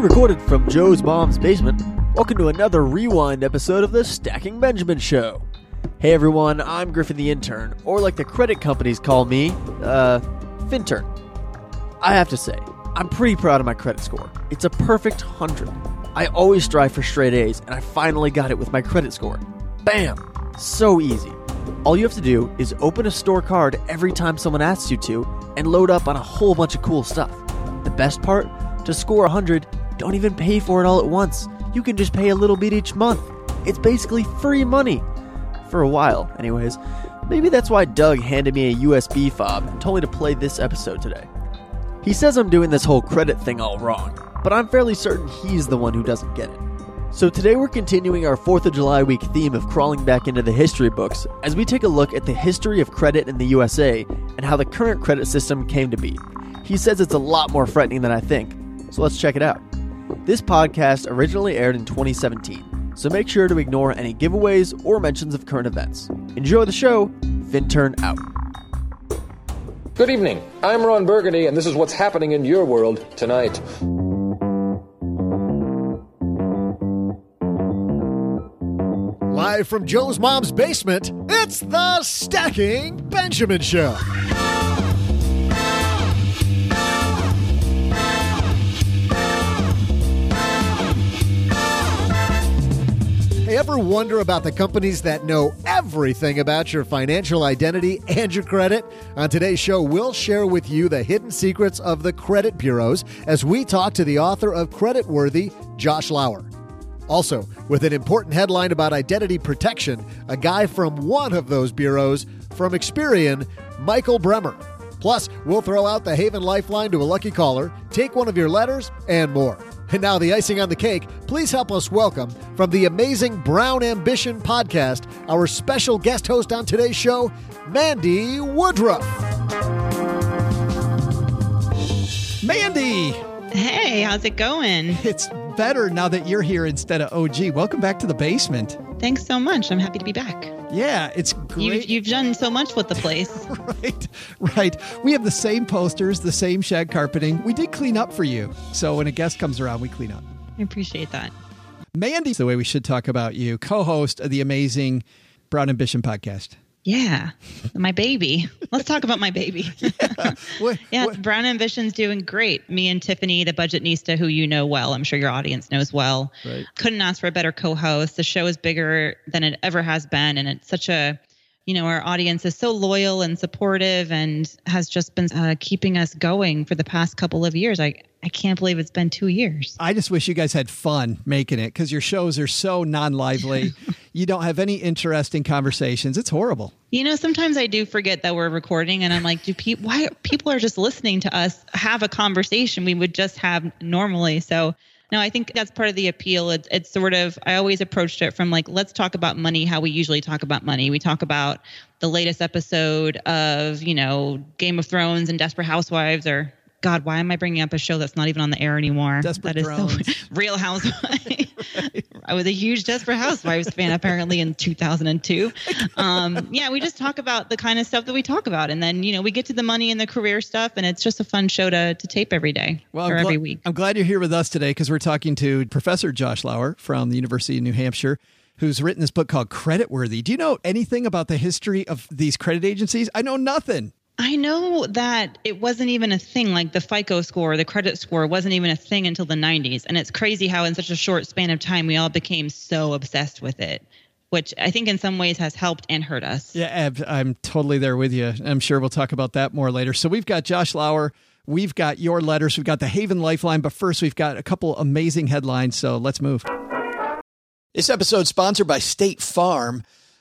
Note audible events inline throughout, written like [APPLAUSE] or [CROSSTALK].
Pre-recorded from Joe's mom's basement. Welcome to another rewind episode of the Stacking Benjamin Show. Hey everyone, I'm Griffin the intern, or like the credit companies call me, uh, Fintern. I have to say, I'm pretty proud of my credit score. It's a perfect 100. I always strive for straight A's, and I finally got it with my credit score. Bam! So easy. All you have to do is open a store card every time someone asks you to and load up on a whole bunch of cool stuff. The best part? To score 100, don't even pay for it all at once. You can just pay a little bit each month. It's basically free money. For a while, anyways. Maybe that's why Doug handed me a USB fob and told me to play this episode today. He says I'm doing this whole credit thing all wrong, but I'm fairly certain he's the one who doesn't get it. So today we're continuing our 4th of July week theme of crawling back into the history books as we take a look at the history of credit in the USA and how the current credit system came to be. He says it's a lot more frightening than I think, so let's check it out. This podcast originally aired in 2017, so make sure to ignore any giveaways or mentions of current events. Enjoy the show, Fintern out. Good evening. I'm Ron Burgundy, and this is what's happening in your world tonight. Live from Joe's mom's basement, it's the Stacking Benjamin Show. Ever wonder about the companies that know everything about your financial identity and your credit? On today's show, we'll share with you the hidden secrets of the credit bureaus as we talk to the author of Creditworthy, Josh Lauer. Also, with an important headline about identity protection, a guy from one of those bureaus, from Experian, Michael Bruemmer. Plus, we'll throw out the Haven Lifeline to a lucky caller, take one of your letters, and more. And now, the icing on the cake, please help us welcome from the amazing Brown Ambition podcast, our special guest host on today's show, Mandi Woodruff. Mandi, Hey, how's it going? it's better now that you're here instead of OG. Welcome back to the basement. Thanks so much. I'm happy to be back. Yeah, it's great. You've, you've done so much with the place. [LAUGHS] right, right. We have the same posters, the same shag carpeting. We did clean up for you. So when a guest comes around, we clean up. I appreciate that. Mandi, the way we should talk about you, co host of the amazing Brown Ambition podcast. Yeah, my baby. Let's talk about my baby. [LAUGHS] What- [LAUGHS] yeah, what- Brown Ambition's doing great. Me and Tiffany, the budgetnista, who you know well, I'm sure your audience knows well. Right. Couldn't ask for a better co-host. The show is bigger than it ever has been, and it's such a, you know, our audience is so loyal and supportive, and has just been uh, keeping us going for the past couple of years. I I can't believe it's been two years. I just wish you guys had fun making it because your shows are so non lively. [LAUGHS] you don't have any interesting conversations. It's horrible. You know, sometimes I do forget that we're recording, and I'm like, do people? Why people are just listening to us have a conversation we would just have normally? So, no, I think that's part of the appeal. It's, it's sort of I always approached it from like, let's talk about money how we usually talk about money. We talk about the latest episode of you know Game of Thrones and Desperate Housewives, or God, why am I bringing up a show that's not even on the air anymore? Desperate that is so [LAUGHS] Real Housewives. [LAUGHS] I was a huge Desperate Housewives fan apparently in 2002. Um, yeah, we just talk about the kind of stuff that we talk about, and then you know we get to the money and the career stuff, and it's just a fun show to to tape every day Well, or I'm, every week. I'm glad you're here with us today because we're talking to Professor Josh Lauer from the University of New Hampshire, who's written this book called Creditworthy. Do you know anything about the history of these credit agencies? I know nothing. I know that it wasn't even a thing like the FICO score, the credit score wasn't even a thing until the 90s. And it's crazy how, in such a short span of time, we all became so obsessed with it, which I think in some ways has helped and hurt us. Yeah, Ab, I'm totally there with you. I'm sure we'll talk about that more later. So we've got Josh Lauer. We've got your letters. We've got the Haven Lifeline. But first, we've got a couple amazing headlines. So let's move. This episode sponsored by State Farm.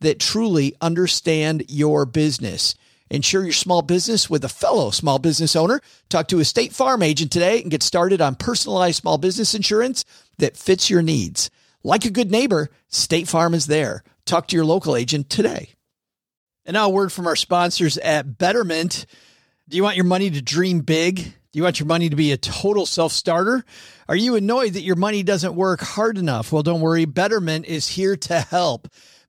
that truly understand your business. Insure your small business with a fellow small business owner. Talk to a State Farm agent today and get started on personalized small business insurance that fits your needs. Like a good neighbor, State Farm is there. Talk to your local agent today. And now a word from our sponsors at Betterment. Do you want your money to dream big? Do you want your money to be a total self starter? Are you annoyed that your money doesn't work hard enough? Well, don't worry. Betterment is here to help.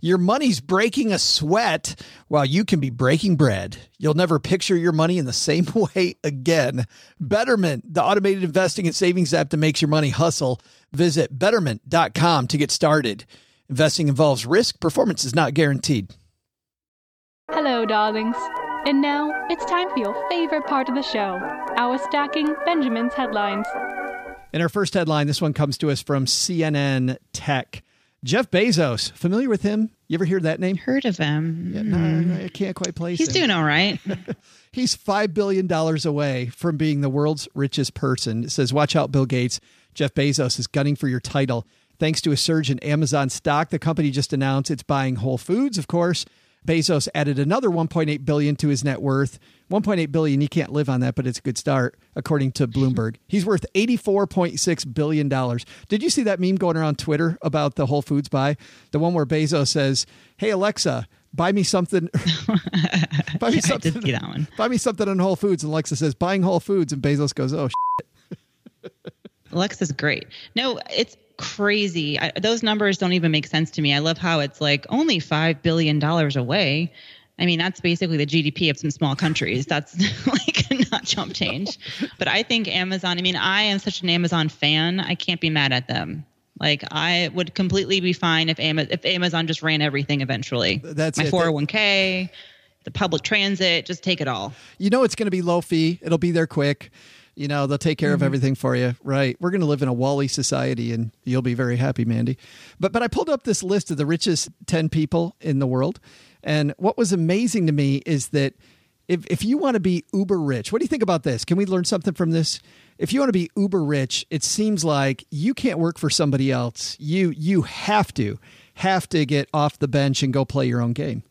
your money's breaking a sweat while you can be breaking bread. You'll never picture your money in the same [LAUGHS] way again. Betterment, the automated investing and savings app that makes your money hustle. Visit betterment.com to get started. Investing involves risk, performance is not guaranteed. Hello, darlings. And now it's time for your favorite part of the show our Stacking Benjamin's headlines. In our first headline, this one comes to us from CNN Tech. Jeff Bezos, familiar with him? You ever hear that name? Heard of him? Yeah, no, hmm. I can't quite place He's him. doing all right. [LAUGHS] He's $5 billion away from being the world's richest person. It says, Watch out, Bill Gates. Jeff Bezos is gunning for your title. Thanks to a surge in Amazon stock, the company just announced it's buying Whole Foods, of course. Bezos added another 1.8 billion to his net worth. 1.8 billion, you can't live on that, but it's a good start, according to Bloomberg. He's worth 84.6 billion dollars. Did you see that meme going around Twitter about the Whole Foods buy? The one where Bezos says, "Hey Alexa, buy me something." [LAUGHS] buy me Yeah, I something. did see that one. [LAUGHS] Buy me something on Whole Foods, and Alexa says, "Buying Whole Foods," and Bezos goes, "Oh." Shit. Alexa's great. No, it's crazy. I, those numbers don't even make sense to me. I love how it's like only $5 billion away. I mean, that's basically the GDP of some small countries. That's [LAUGHS] like not chump change. But I think Amazon, I mean, I am such an Amazon fan. I can't be mad at them. Like I would completely be fine if Amazon, if Amazon just ran everything eventually. That's my it. 401k, the public transit, just take it all. You know it's going to be low fee. It'll be there quick. You know they'll take care of mm-hmm. everything for you. Right? We're going to live in a WALL-E society, and you'll be very happy, Mandi. But but I pulled up this list of the richest ten people in the world, and what was amazing to me is that if if you want to be uber rich, what do you think about this? Can we learn something from this? If you want to be uber rich, it seems like you can't work for somebody else. You you have to have to get off the bench and go play your own game.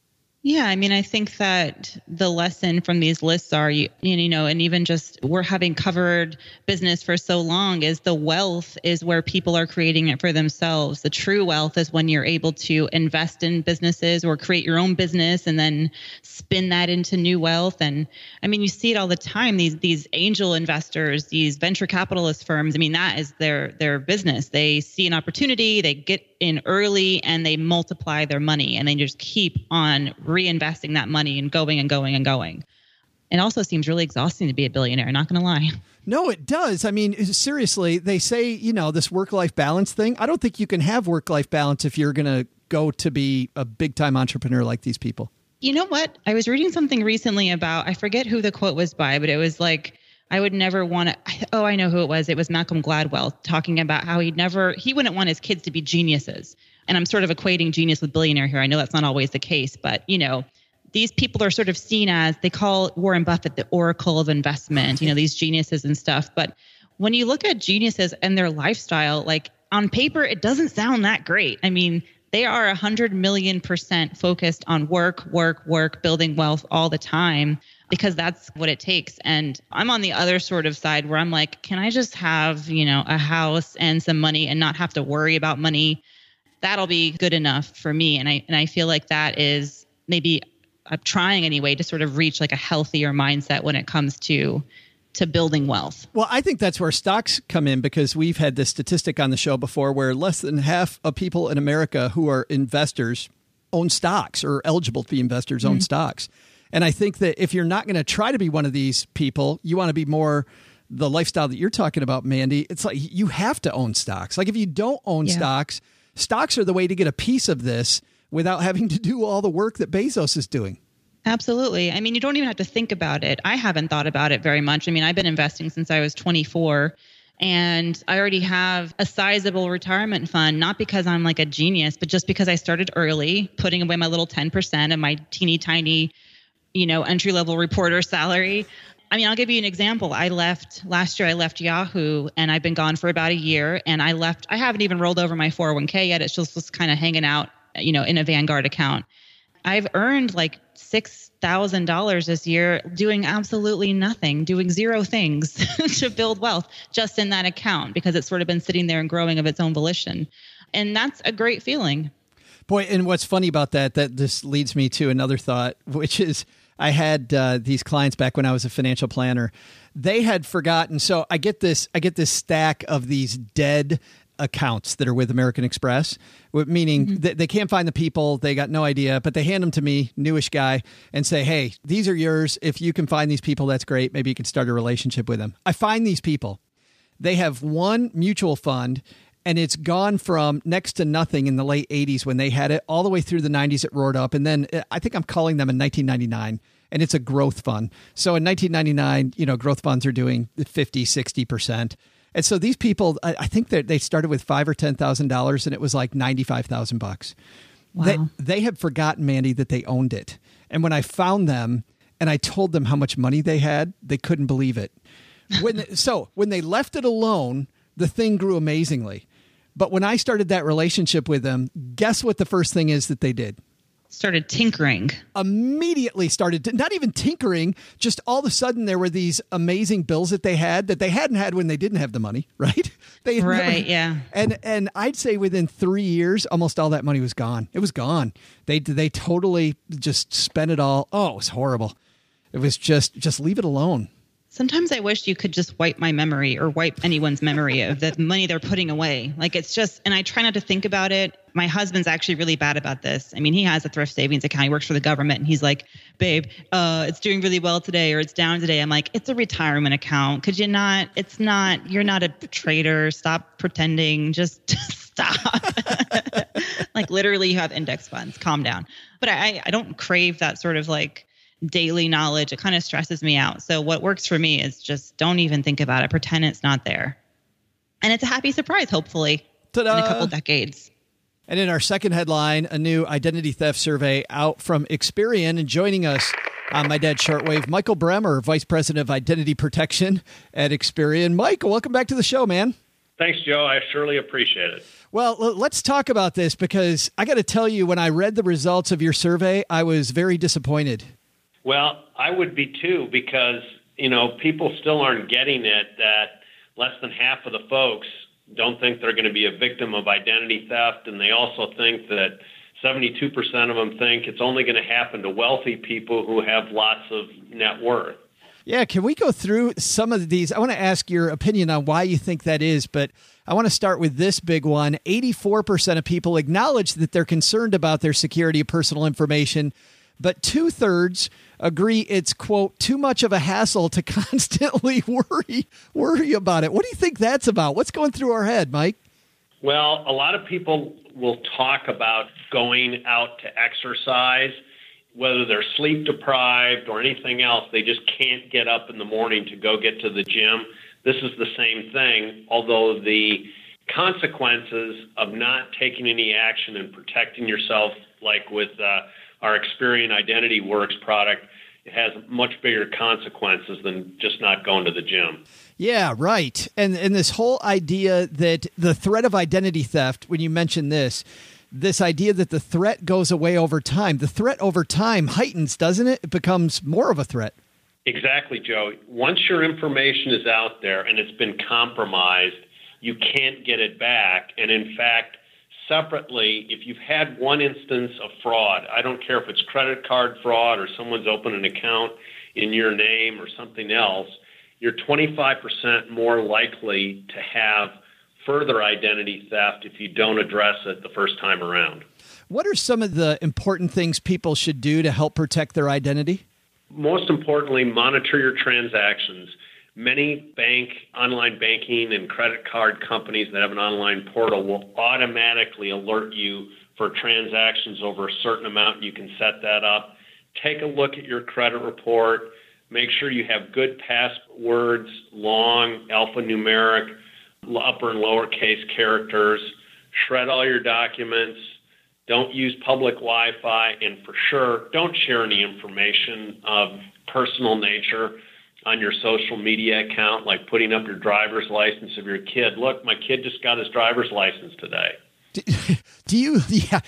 Yeah, I mean, I think that the lesson from these lists are, you, you know, and even just we're having covered business for so long is the wealth is where people are creating it for themselves. The true wealth is when you're able to invest in businesses or create your own business and then spin that into new wealth. And I mean, you see it all the time. These these angel investors, these venture capitalist firms. I mean, that is their their business. They see an opportunity, they get in early, and they multiply their money, and they just keep on reinvesting that money and going and going and going. It also seems really exhausting to be a billionaire. Not going to lie. [LAUGHS] No, it does. I mean, seriously, they say, you know, this work life balance thing. I don't think you can have work life balance if you're going to go to be a big time entrepreneur like these people. You know what? I was reading something recently about, I forget who the quote was by, but it was like, I would never want to. Oh, I know who it was. It was Malcolm Gladwell talking about how he'd never, he wouldn't want his kids to be geniuses. And I'm sort of equating genius with billionaire here. I know that's not always the case, but you know, these people are sort of seen as they call Warren Buffett the oracle of investment, you know, these geniuses and stuff. But when you look at geniuses and their lifestyle, like on paper, it doesn't sound that great. I mean, they are a hundred million percent focused on work, work, work, building wealth all the time because that's what it takes. And I'm on the other sort of side where I'm like, can I just have, you know, a house and some money and not have to worry about money? That'll be good enough for me. And I and I feel like that is maybe I'm trying anyway to sort of reach like a healthier mindset when it comes to to building wealth. Well, I think that's where stocks come in because we've had this statistic on the show before where less than half of people in America who are investors own stocks or eligible to be investors own mm-hmm. stocks. And I think that if you're not going to try to be one of these people, you want to be more the lifestyle that you're talking about, Mandi. It's like you have to own stocks. Like if you don't own yeah. stocks, stocks are the way to get a piece of this without having to do all the work that Bezos is doing. Absolutely. I mean, you don't even have to think about it. I haven't thought about it very much. I mean, I've been investing since I was 24 and I already have a sizable retirement fund, not because I'm like a genius, but just because I started early, putting away my little 10% of my teeny tiny you know, entry level reporter salary. I mean, I'll give you an example. I left last year, I left Yahoo and I've been gone for about a year. And I left, I haven't even rolled over my 401k yet. It's just, just kind of hanging out, you know, in a Vanguard account. I've earned like $6,000 this year doing absolutely nothing, doing zero things [LAUGHS] to build wealth just in that account because it's sort of been sitting there and growing of its own volition. And that's a great feeling. Boy, and what's funny about that, that this leads me to another thought, which is I had uh, these clients back when I was a financial planner. They had forgotten. So I get this. I get this stack of these dead accounts that are with American Express, meaning mm-hmm. they, they can't find the people. They got no idea, but they hand them to me, newish guy, and say, "Hey, these are yours. If you can find these people, that's great. Maybe you can start a relationship with them." I find these people. They have one mutual fund and it's gone from next to nothing in the late 80s when they had it all the way through the 90s it roared up. And then uh, i think i'm calling them in 1999 and it's a growth fund. So in 1999 you know growth funds are doing 50 60% and so these people i think that they started with five or ten thousand dollars and it was like 95000 bucks. Wow. they, they had forgotten mandi that they owned it. And when i found them and i told them how much money they had they couldn't believe it. When [LAUGHS] so when they left it alone the thing grew amazingly but when I started that relationship with them, guess what the first thing is that they did? Started tinkering. Immediately started, to, not even tinkering, just all of a sudden there were these amazing bills that they had that they hadn't had when they didn't have the money, [LAUGHS] right? They right, never, yeah. And and I'd say within three years, almost all that money was gone. It was gone. They they totally just spent it all. Oh, it was horrible. It was just just leave it alone. Sometimes I wish you could just wipe my memory or wipe anyone's memory of the money they're putting away. Like it's just, and I try not to think about it. My husband's actually really bad about this. I mean, he has a thrift savings account. He works for the government and he's like, babe, uh, it's doing really well today or it's down today. I'm like, it's a retirement account. Could you not, it's not, you're not a trader. Stop pretending. Just [LAUGHS] stop. [LAUGHS] like literally you have index funds. Calm down. But I, I don't crave that sort of like, daily knowledge, it kind of stresses me out. So what works for me is just don't even think about it. Pretend it's not there. And it's a happy surprise, hopefully, Ta-da! in a couple decades. And in our second headline, a new identity theft survey out from Experian. And joining us on my dad's shortwave, Michael Bruemmer, Vice President of Identity Protection at Experian. Michael, welcome back to the show, man. Thanks, Joe. I surely appreciate it. Well, let's talk about this because I got to tell you, when I read the results of your survey, I was very disappointed. Well, I would be too because, you know, people still aren't getting it that less than half of the folks don't think they're going to be a victim of identity theft. And they also think that 72% of them think it's only going to happen to wealthy people who have lots of net worth. Yeah, can we go through some of these? I want to ask your opinion on why you think that is, but I want to start with this big one. 84% of people acknowledge that they're concerned about their security of personal information, but two thirds agree it's quote too much of a hassle to [LAUGHS] constantly worry worry about it. What do you think that's about? What's going through our head, Mike? Well, a lot of people will talk about going out to exercise whether they're sleep deprived or anything else, they just can't get up in the morning to go get to the gym. This is the same thing, although the consequences of not taking any action and protecting yourself, like with uh, our Experian Identity Works product, has much bigger consequences than just not going to the gym. Yeah, right. And and this whole idea that the threat of identity theft, when you mention this, this idea that the threat goes away over time, the threat over time heightens, doesn't it? It becomes more of a threat. Exactly, Joe. Once your information is out there and it's been compromised, you can't get it back. And in fact, separately, if you've had one instance of fraud, I don't care if it's credit card fraud or someone's opened an account in your name or something else, you're 25% more likely to have further identity theft if you don't address it the first time around. What are some of the important things people should do to help protect their identity? Most importantly, monitor your transactions. Many bank, online banking, and credit card companies that have an online portal will automatically alert you for transactions over a certain amount. You can set that up. Take a look at your credit report. Make sure you have good passwords, long, alphanumeric, upper and lowercase characters. Shred all your documents. Don't use public Wi Fi. And for sure, don't share any information of personal nature on your social media account, like putting up your driver's license of your kid. Look, my kid just got his driver's license today. [LAUGHS] Do you? [LAUGHS] Yeah,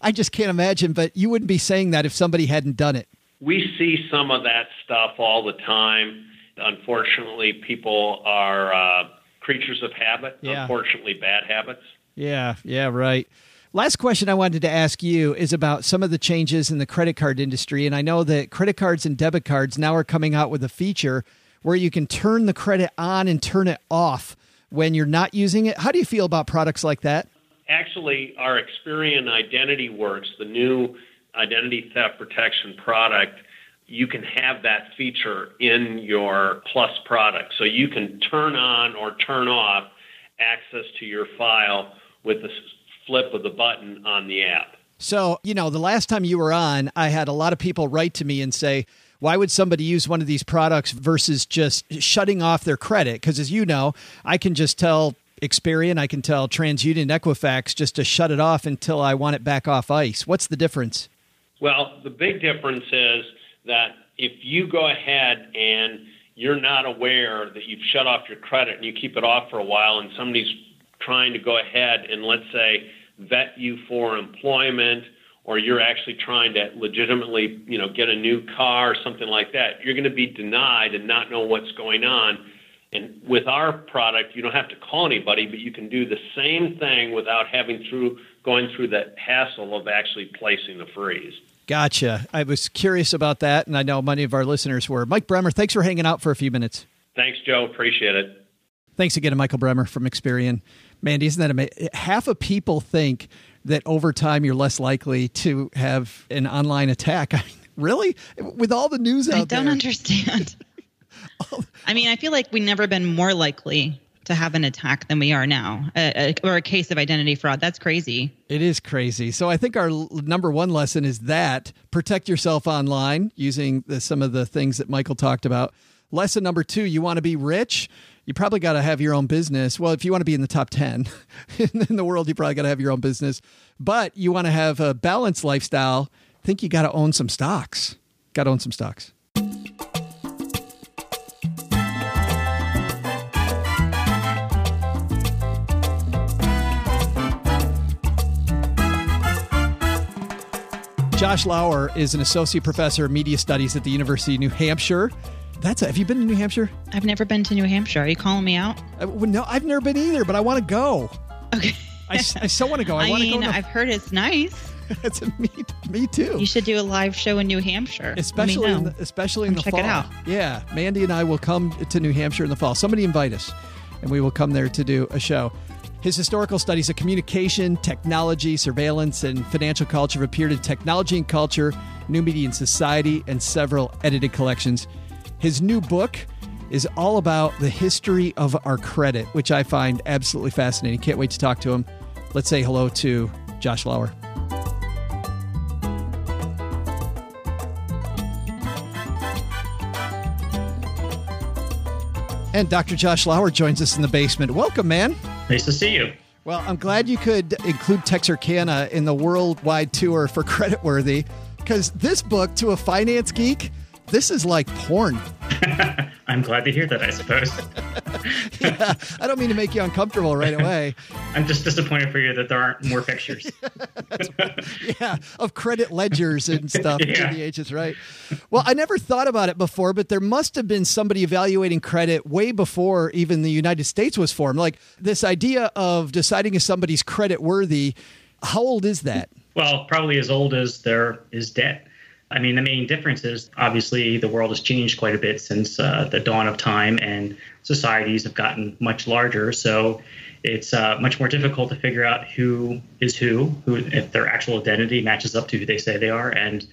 I just can't imagine. But you wouldn't be saying that if somebody hadn't done it. We see some of that stuff all the time. Unfortunately, people are uh, creatures of habit. Yeah. Unfortunately, bad habits. Yeah. Yeah. Right. Last question I wanted to ask you is about some of the changes in the credit card industry. And I know that credit cards and debit cards now are coming out with a feature where you can turn the credit on and turn it off when you're not using it. How do you feel about products like that? Actually, our Experian Identity Works, the new identity theft protection product, you can have that feature in your Plus product. So you can turn on or turn off access to your file with the flip of the button on the app. So, you know, the last time you were on, I had a lot of people write to me and say, why would somebody use one of these products versus just shutting off their credit? Because as you know, I can just tell Experian, I can tell TransUnion, Equifax just to shut it off until I want it back off ice. What's the difference? Well, the big difference is that if you go ahead and you're not aware that you've shut off your credit and you keep it off for a while and somebody's trying to go ahead and let's say vet you for employment or you're actually trying to legitimately, you know, get a new car or something like that, you're going to be denied and not know what's going on. And with our product, you don't have to call anybody, but you can do the same thing without having through going through that hassle of actually placing the freeze. Gotcha. I was curious about that, and I know many of our listeners were. Mike Bruemmer, thanks for hanging out for a few minutes. Thanks, Joe. Appreciate it. Thanks again to Michael Bruemmer from Experian. Mandi, isn't that amazing? Half of people think that over time you're less likely to have an online attack. [LAUGHS] really? With all the news out there? I don't there. understand. [LAUGHS] I mean, I feel like we've never been more likely to have an attack than we are now, a, a, or a case of identity fraud. That's crazy. It is crazy. So I think our l- number one lesson is that protect yourself online using the, some of the things that Michael talked about. Lesson number two: you want to be rich. You probably got to have your own business. Well, if you want to be in the top 10 [LAUGHS] in the world, you probably got to have your own business. But you want to have a balanced lifestyle. I think you got to own some stocks. Got to own some stocks. Josh Lauer is an associate professor of media studies at the University of New Hampshire. That's a, have you been to New Hampshire? I've never been to New Hampshire. Are you calling me out? Uh, well, no, I've never been either, but I want to go. Okay. I, I still want to go. I, [LAUGHS] I want to go. I've heard it's nice. [LAUGHS] it's a, me, me too. You should do a live show in New Hampshire. Especially, in the, especially in the check fall. it out. Yeah, Mandi and I will come to New Hampshire in the fall. Somebody invite us, and we will come there to do a show. His historical studies of communication, technology, surveillance, and financial culture have appeared in Technology and Culture, New Media and Society, and several edited collections. His new book is all about the history of our credit, which I find absolutely fascinating. Can't wait to talk to him. Let's say hello to Josh Lauer. And Dr. Josh Lauer joins us in the basement. Welcome, man. Nice to see you. Well, I'm glad you could include Texarkana in the worldwide tour for [LAUGHS] Creditworthy because this book to a finance geek – this is like porn. [LAUGHS] I'm glad to hear that, I suppose. [LAUGHS] yeah, I don't mean to make you uncomfortable right [LAUGHS] away. I'm just disappointed for you that there aren't more pictures. yeah, of credit ledgers and stuff. Yeah. The ages, right? Well, I never thought about it before, but there must have been somebody evaluating credit way before even the United States was formed. Like this idea of deciding if somebody's credit worthy. How old is that? Well, probably as old as there is debt. I mean, the main difference is obviously the world has changed quite a bit since uh, the dawn of time, and societies have gotten much larger. So it's uh, much more difficult to figure out who is who, who if their actual identity matches up to who they say they are, and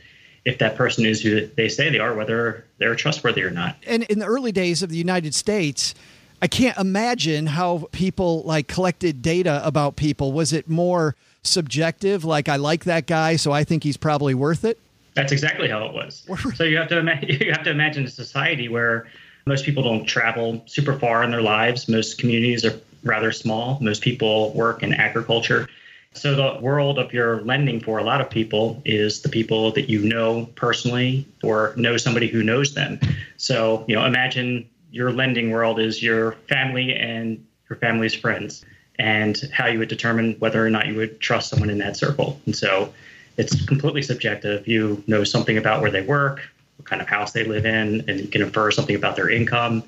if that person is who they say they are, whether they're trustworthy or not. And in the early days of the United States, I can't imagine how people like collected data about people. Was it more subjective, like I like that guy, so I think he's probably worth it? That's exactly how it was. So you have to ima- [LAUGHS] you have to imagine a society where most people don't travel super far in their lives. Most communities are rather small. Most people work in agriculture. So the world of your lending for a lot of people is the people that you know personally or know somebody who knows them. So, you know, imagine your lending world is your family and your family's friends and how you would determine whether or not you would trust someone in that circle. And so it's completely subjective. You know something about where they work, what kind of house they live in, and you can infer something about their income.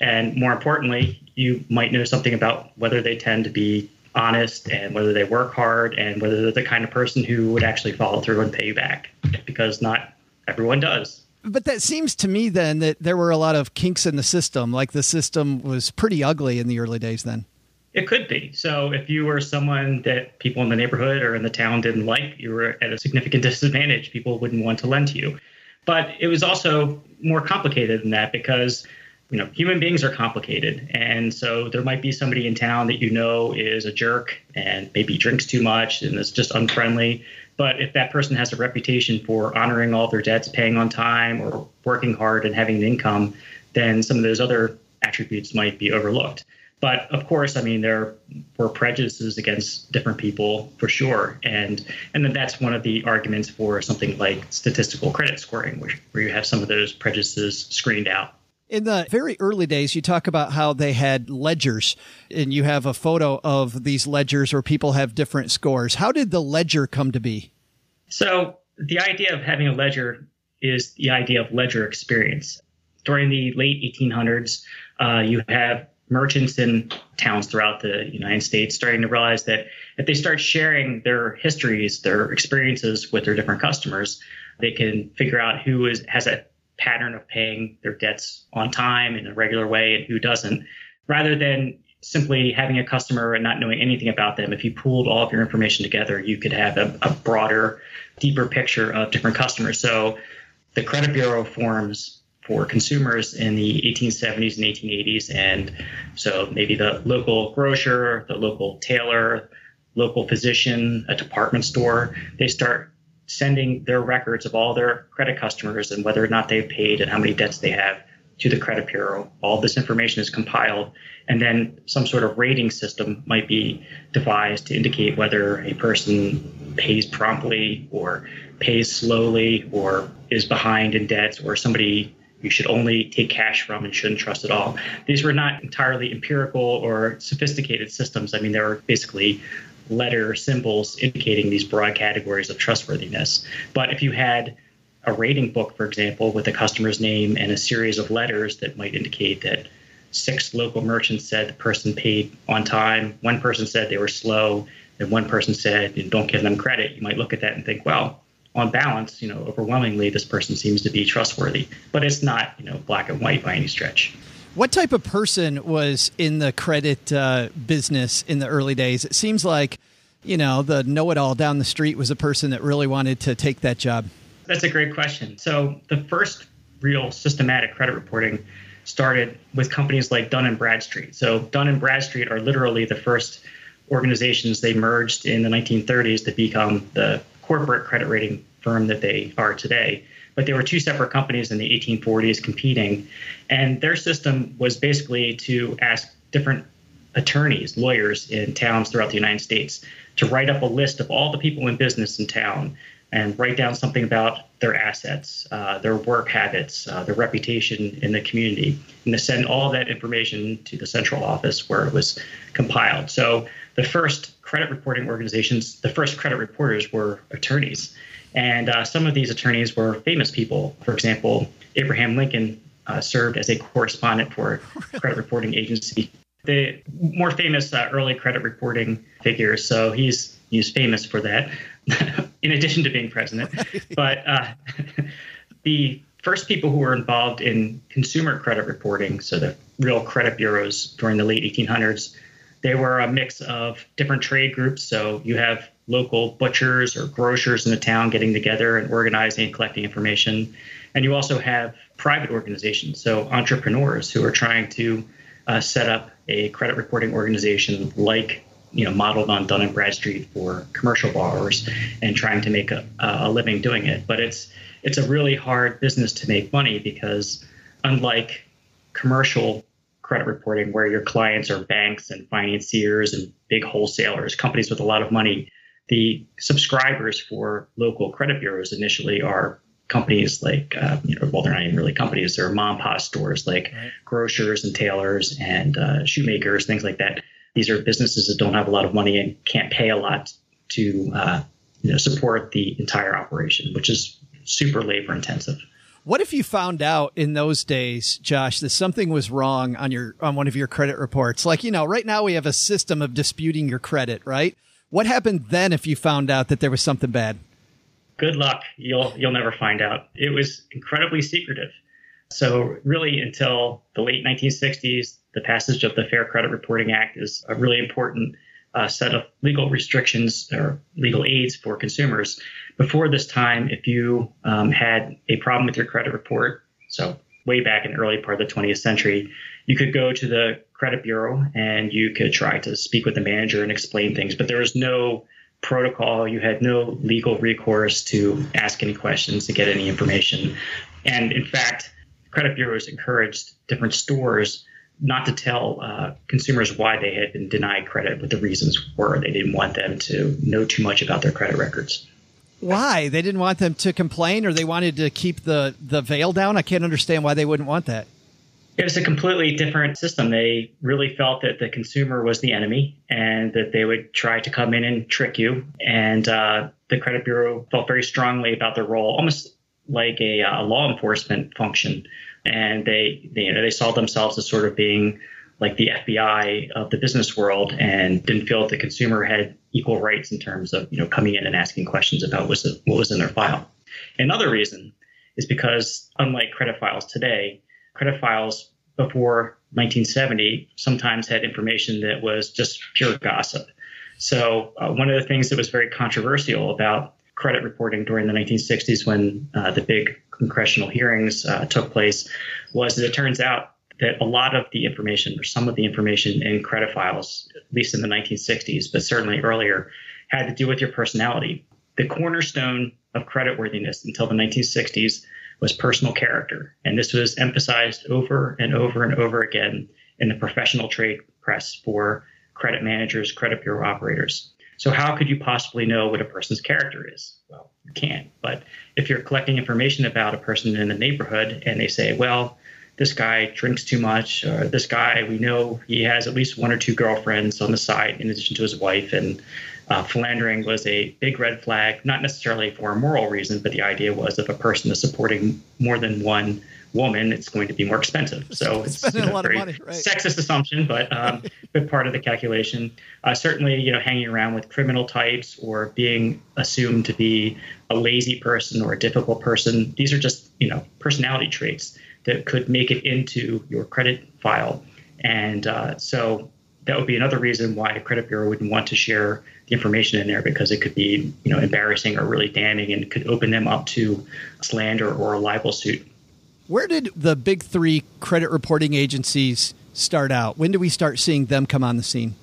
And more importantly, you might know something about whether they tend to be honest and whether they work hard and whether they're the kind of person who would actually follow through and pay you back because not everyone does. But that seems to me then that there were a lot of kinks in the system. Like the system was pretty ugly in the early days then. It could be. So if you were someone that people in the neighborhood or in the town didn't like, you were at a significant [LAUGHS] disadvantage. People wouldn't want to lend to you. But it was also more complicated than that because you know human beings are complicated and so there might be somebody in town that you know is a jerk and maybe drinks too much and is just unfriendly but if that person has a reputation for honoring all their debts paying on time or working hard and having an income then some of those other attributes might be overlooked but of course i mean there were prejudices against different people for sure and and then that's one of the arguments for something like statistical credit scoring where, where you have some of those prejudices screened out In the very early days, you talk about how they had ledgers, and you have a photo of these ledgers where people have different scores. How did the ledger come to be? So, the idea of having a ledger is the idea of ledger experience. During the late 1800s, uh, you have merchants in towns throughout the United States starting to realize that if they start sharing their histories, their experiences with their different customers, they can figure out who is has a pattern of paying their debts on time in a regular way and who doesn't, rather than simply having a customer and not knowing anything about them. If you pooled all of your information together, you could have a, a broader, deeper picture of different customers. So the credit bureau forms for consumers in the 1870s and 1880s. And so maybe the local grocer, the local tailor, local physician, a department store, they start sending their records of all their credit customers and whether or not they've paid and how many debts they have to the credit bureau. All this information is compiled, and then some sort of rating system might be devised to indicate whether a person pays promptly or pays slowly or is behind in debts or somebody you should only take cash from and shouldn't trust at all. These were not entirely empirical or sophisticated systems. I mean, they were basically letter symbols indicating these broad categories of trustworthiness. But if you had a rating book, for example, with a customer's name and a series of letters that might indicate that six local merchants said the person paid on time, one person said they were slow, and one person said don't give them credit, you might look at that and think, well, on balance, you know, overwhelmingly, this person seems to be trustworthy. But it's not, you know, black and white by any stretch. What type of person was in the credit uh, business in the early days? It seems like, you know, the know it all down the street was a person that really wanted to take that job. That's a great question. So, the first real systematic credit reporting started with companies like Dun and Bradstreet. So, Dun and Bradstreet are literally the first organizations they merged in the 1930s to become the corporate credit rating firm that they are today. But they were two separate companies in the 1840s competing. And their system was basically to ask different attorneys, lawyers in towns throughout the United States to write up a list of all the people in business in town and write down something about their assets, uh, their work habits, uh, their reputation in the community, and to send all that information to the central office where it was compiled. So the first credit reporting organizations, the first credit reporters were attorneys. And uh, some of these attorneys were famous people. For example, Abraham Lincoln uh, served as a correspondent for a credit reporting agency. The more famous uh, early credit reporting figures. So he's he's famous for that, [LAUGHS] in addition to being president. But uh, [LAUGHS] the first people who were involved in consumer credit reporting, so the real credit bureaus during the late 1800s, they were a mix of different trade groups. So you have local butchers or grocers in the town getting together and organizing and collecting information. And you also have private organizations, so entrepreneurs who are trying to uh, set up a credit reporting organization like you know modeled on Dun and Bradstreet for commercial borrowers and trying to make a, a living doing it. But it's it's a really hard business to make money because unlike commercial credit reporting where your clients are banks and financiers and big wholesalers, companies with a lot of money, the subscribers for local credit bureaus initially are companies like, uh, you know, well, they're not even really companies, they're mom and pop stores like right. grocers and tailors and uh, shoemakers, things like that. These are businesses that don't have a lot of money and can't pay a lot to uh, you know, support the entire operation, which is super labor intensive. What if you found out in those days, Josh, that something was wrong on your on one of your credit reports? Like, you know, right now we have a system of disputing your credit, right? What happened then if you found out that there was something bad? Good luck. You'll you'll never find out. It was incredibly secretive. So really until the late 1960s, the passage of the Fair Credit Reporting Act is a really important uh, set of legal restrictions or legal aids for consumers. Before this time, if you um, had a problem with your credit report, so way back in the early part of the 20th century, you could go to the credit bureau and you could try to speak with the manager and explain things, but there was no protocol. You had no legal recourse to ask any questions to get any information. And in fact, credit bureaus encouraged different stores not to tell uh, consumers why they had been denied credit, what the reasons were. They didn't want them to know too much about their credit records. Why? They didn't want them to complain or they wanted to keep the, the veil down? I can't understand why they wouldn't want that. It was a completely different system. They really felt that the consumer was the enemy and that they would try to come in and trick you. And uh, the credit bureau felt very strongly about their role, almost like a, a law enforcement function and they, they you know they saw themselves as sort of being like the FBI of the business world and didn't feel that the consumer had equal rights in terms of you know coming in and asking questions about what was, what was in their file. Another reason is because unlike credit files today, credit files before 1970 sometimes had information that was just pure gossip. So uh, one of the things that was very controversial about credit reporting during the 1960s when uh, the big congressional hearings uh, took place was that it turns out that a lot of the information or some of the information in credit files, at least in the 1960s, but certainly earlier, had to do with your personality. The cornerstone of creditworthiness until the 1960s was personal character. And this was emphasized over and over and over again in the professional trade press for credit managers, credit bureau operators. So how could you possibly know what a person's character is? Well, you can't. But if you're collecting information about a person in the neighborhood and they say, well, this guy drinks too much, or this guy, we know he has at least one or two girlfriends on the side in addition to his wife, and uh, philandering was a big red flag, not necessarily for a moral reason, but the idea was if a person is supporting more than one woman, it's going to be more expensive. So [LAUGHS] it's, you know, a lot of money, right? Sexist assumption, but um, [LAUGHS] but part of the calculation. Uh, certainly, you know, hanging around with criminal types or being assumed to be a lazy person or a difficult person. These are just you know personality traits that could make it into your credit file, and uh, so that would be another reason why a credit bureau wouldn't want to share the information in there because it could be you know embarrassing or really damning and could open them up to slander or a libel suit where did the big three credit reporting agencies start out? When do we start seeing them come on the scene?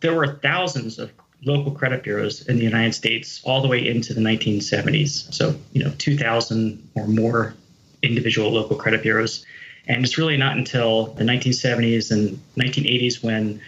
There were thousands of local credit bureaus in the United States all the way into the 1970s. So, you know, 2,000 or more individual local credit bureaus. And it's really not until the 1970s and 1980s when,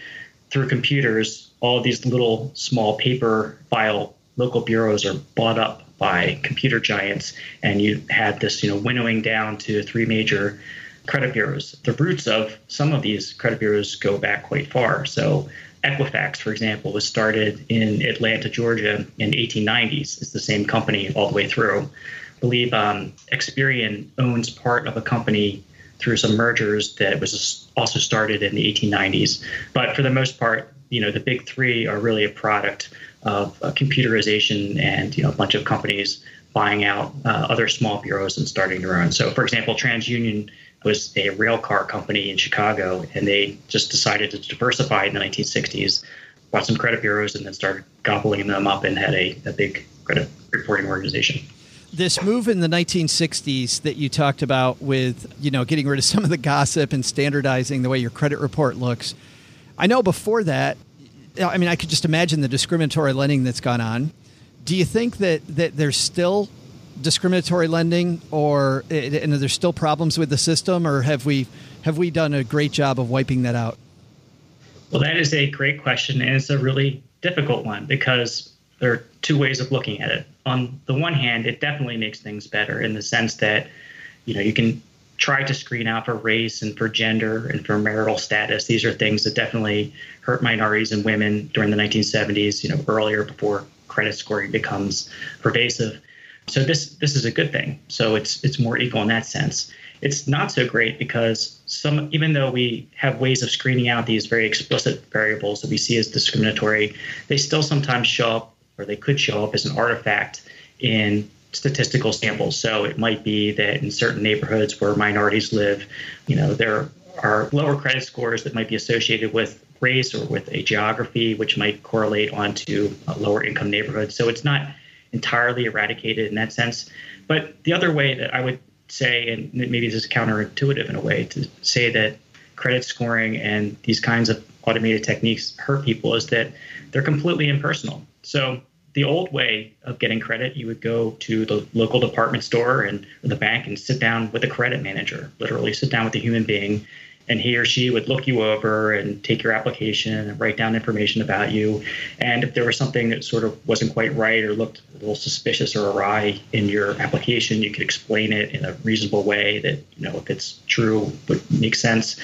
through computers, all these little small paper file local bureaus are bought up by computer giants, and you had this, you know, winnowing down to three major credit bureaus. The roots of some of these credit bureaus go back quite far. So Equifax, for example, was started in Atlanta, Georgia in 1890s. It's the same company all the way through. Believe um, Experian owns part of a company through some mergers that was also started in the 1890s. But for the most part, you know, the big three are really a product of uh, computerization and you know a bunch of companies buying out uh, other small bureaus and starting their own. So, for example, TransUnion was a rail car company in Chicago, and they just decided to diversify in the 1960s, bought some credit bureaus, and then started gobbling them up and had a, a big credit reporting organization. This move in the 1960s that you talked about with, you know, getting rid of some of the gossip and standardizing the way your credit report looks. I know before that, I mean, I could just imagine the discriminatory lending that's gone on. Do you think that, that there's still discriminatory lending, or eh, and there's still problems with the system, or have we have we done a great job of wiping that out? Well, that is a great question, and it's a really difficult one because there are two ways of looking at it. On the one hand, it definitely makes things better in the sense that you know you can try to screen out for race and for gender and for marital status. These are things that definitely hurt minorities and women during the 1970s, you know, earlier before credit scoring becomes pervasive. So this this is a good thing. So it's it's more equal in that sense. It's not so great because some even though we have ways of screening out these very explicit variables that we see as discriminatory, they still sometimes show up or they could show up as an artifact in statistical samples. So it might be that in certain neighborhoods where minorities live, you know, there are lower credit scores that might be associated with race or with a geography, which might correlate onto a lower income neighborhoods. So it's not entirely eradicated in that sense. But the other way that I would say, and maybe this is counterintuitive in a way, to say that credit scoring and these kinds of automated techniques hurt people is that they're completely impersonal. So the old way of getting credit, you would go to the local department store and the bank and sit down with a credit manager, literally sit down with a human being and he or she would look you over and take your application and write down information about you. And if there was something that sort of wasn't quite right or looked a little suspicious or awry in your application, you could explain it in a reasonable way that, you know, if it's true, would make sense.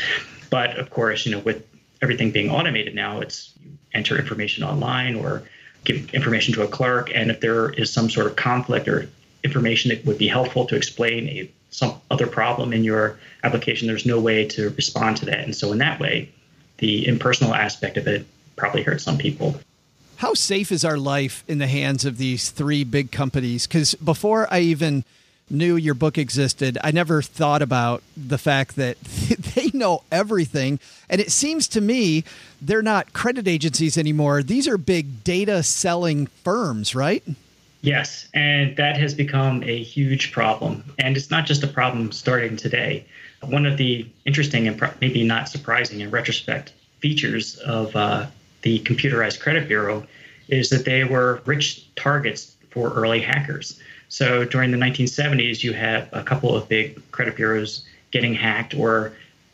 But of course, you know, with everything being automated now, it's you enter information online or give information to a clerk. And if there is some sort of conflict or information that would be helpful to explain a some other problem in your application, there's no way to respond to that. And so, in that way, the impersonal aspect of it probably hurts some people. How safe is our life in the hands of these three big companies? Because before I even knew your book existed, I never thought about the fact that [LAUGHS] they know everything. And it seems to me they're not credit agencies anymore. These are big data selling firms, right? Yes, and that has become a huge problem. And it's not just a problem starting today. One of the interesting and maybe not surprising in retrospect features of uh, the computerized credit bureau is that they were rich targets for early hackers. So during the 1970s, you had a couple of big credit bureaus getting hacked or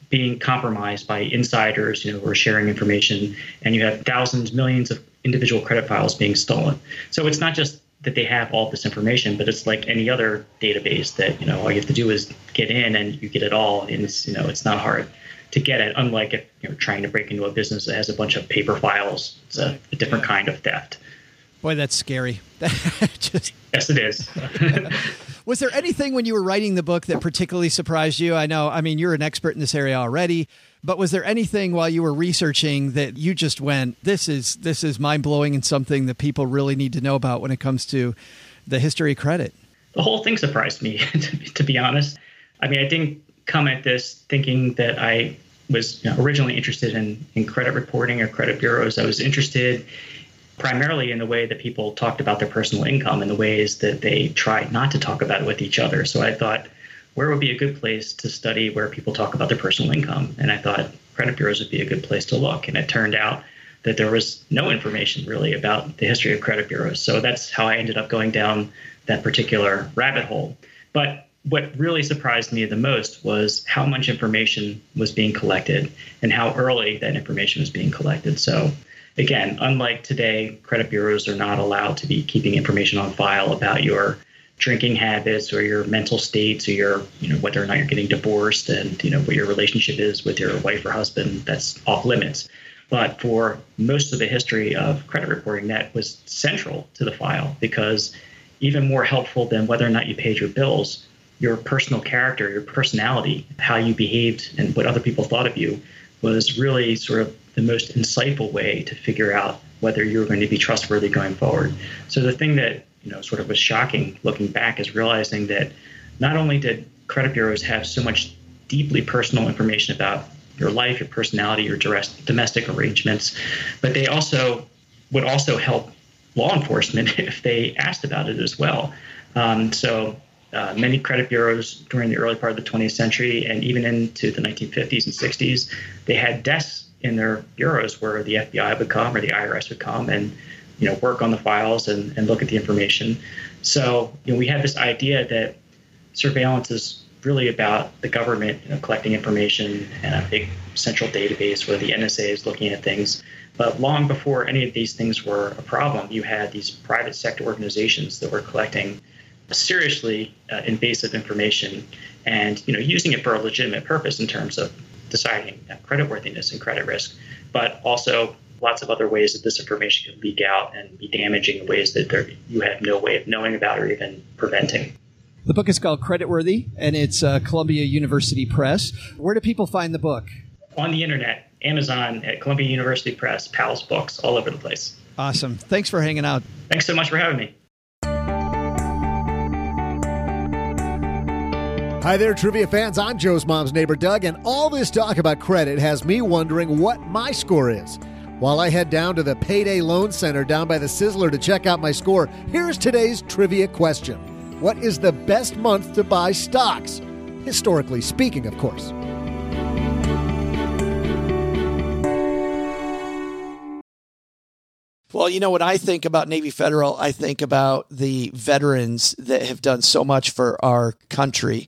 being compromised by insiders, you know, who are sharing information, and you have thousands, millions of individual credit files being stolen. So it's not just that they have all this information, but it's like any other database that you know all you have to do is get in and you get it all, and it's you know it's not hard to get it. Unlike if you're trying to break into a business that has a bunch of paper files, it's a, a different kind of theft. Boy, that's scary. [LAUGHS] Just yes, it is. [LAUGHS] Was there anything when you were writing the book that particularly surprised you? I know, I mean, you're an expert in this area already, but was there anything while you were researching that you just went, "This is this is mind blowing and something that people really need to know about when it comes to the history of credit"? The whole thing surprised me, [LAUGHS] to, to be honest. I mean, I didn't come at this thinking that I was you know, originally interested in, in credit reporting or credit bureaus. I was interested primarily in the way that people talked about their personal income and the ways that they tried not to talk about it with each other. So I thought, where would be a good place to study where people talk about their personal income? And I thought credit bureaus would be a good place to look. And it turned out that there was no information really about the history of credit bureaus. So that's how I ended up going down that particular rabbit hole. But what really surprised me the most was how much information was being collected and how early that information was being collected. So again, unlike today, credit bureaus are not allowed to be keeping information on file about your drinking habits or your mental states or your, you know, whether or not you're getting divorced and, you know, what your relationship is with your wife or husband, that's off limits. But for most of the history of credit reporting, that was central to the file because even more helpful than whether or not you paid your bills, your personal character, your personality, how you behaved, and what other people thought of you was really sort of the most insightful way to figure out whether you're going to be trustworthy going forward. So the thing that you know sort of was shocking looking back is realizing that not only did credit bureaus have so much deeply personal information about your life, your personality, your domestic arrangements, but they also would also help law enforcement [LAUGHS] if they asked about it as well. Um, so uh, many credit bureaus during the early part of the 20th century and even into the 1950s and 60s, they had desks in their bureaus where the FBI would come or the IRS would come and you know work on the files and, and look at the information. So you know we had this idea that surveillance is really about the government you know, collecting information and a big central database where the NSA is looking at things. But long before any of these things were a problem, you had these private sector organizations that were collecting seriously uh, invasive information and you know using it for a legitimate purpose in terms of deciding creditworthiness and credit risk, but also lots of other ways that this information can leak out and be damaging in ways that there, you have no way of knowing about or even preventing. The book is called Creditworthy, and it's uh, Columbia University Press. Where do people find the book? On the internet, Amazon, at Columbia University Press, Powell's Books, all over the place. Awesome. Thanks for hanging out. Thanks so much for having me. Hi there, trivia fans. I'm Joe's mom's neighbor, Doug, and all this talk about credit has me wondering what my score is. While I head down to the Payday Loan Center down by the Sizzler to check out my score, here's today's trivia question What is the best month to buy stocks? Historically speaking, of course. Well, you know, what I think about Navy Federal, I think about the veterans that have done so much for our country.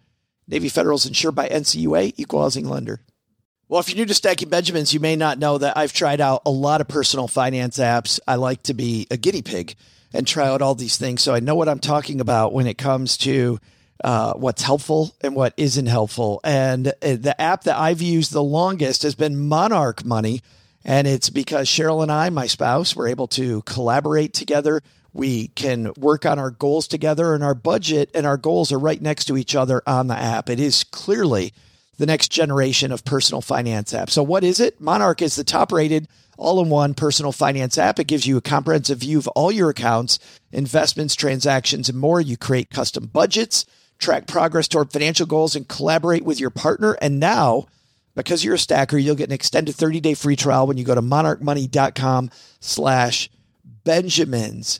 Navy Federal is insured by NCUA, equal housing lender. Well, if you're new to Stacking Benjamins, you may not know that I've tried out a lot of personal finance apps. I like to be a guinea pig and try out all these things. So I know what I'm talking about when it comes to uh, what's helpful and what isn't helpful. And uh, the app that I've used the longest has been Monarch Money. And it's because Cheryl and I, my spouse, were able to collaborate together we can work on our goals together, and our budget and our goals are right next to each other on the app. It is clearly the next generation of personal finance app. So, what is it? Monarch is the top rated all in one personal finance app. It gives you a comprehensive view of all your accounts, investments, transactions, and more. You create custom budgets, track progress toward financial goals, and collaborate with your partner. And now, because you're a stacker, you'll get an extended 30-day free trial when you go to monarchmoney.com slash Benjamins.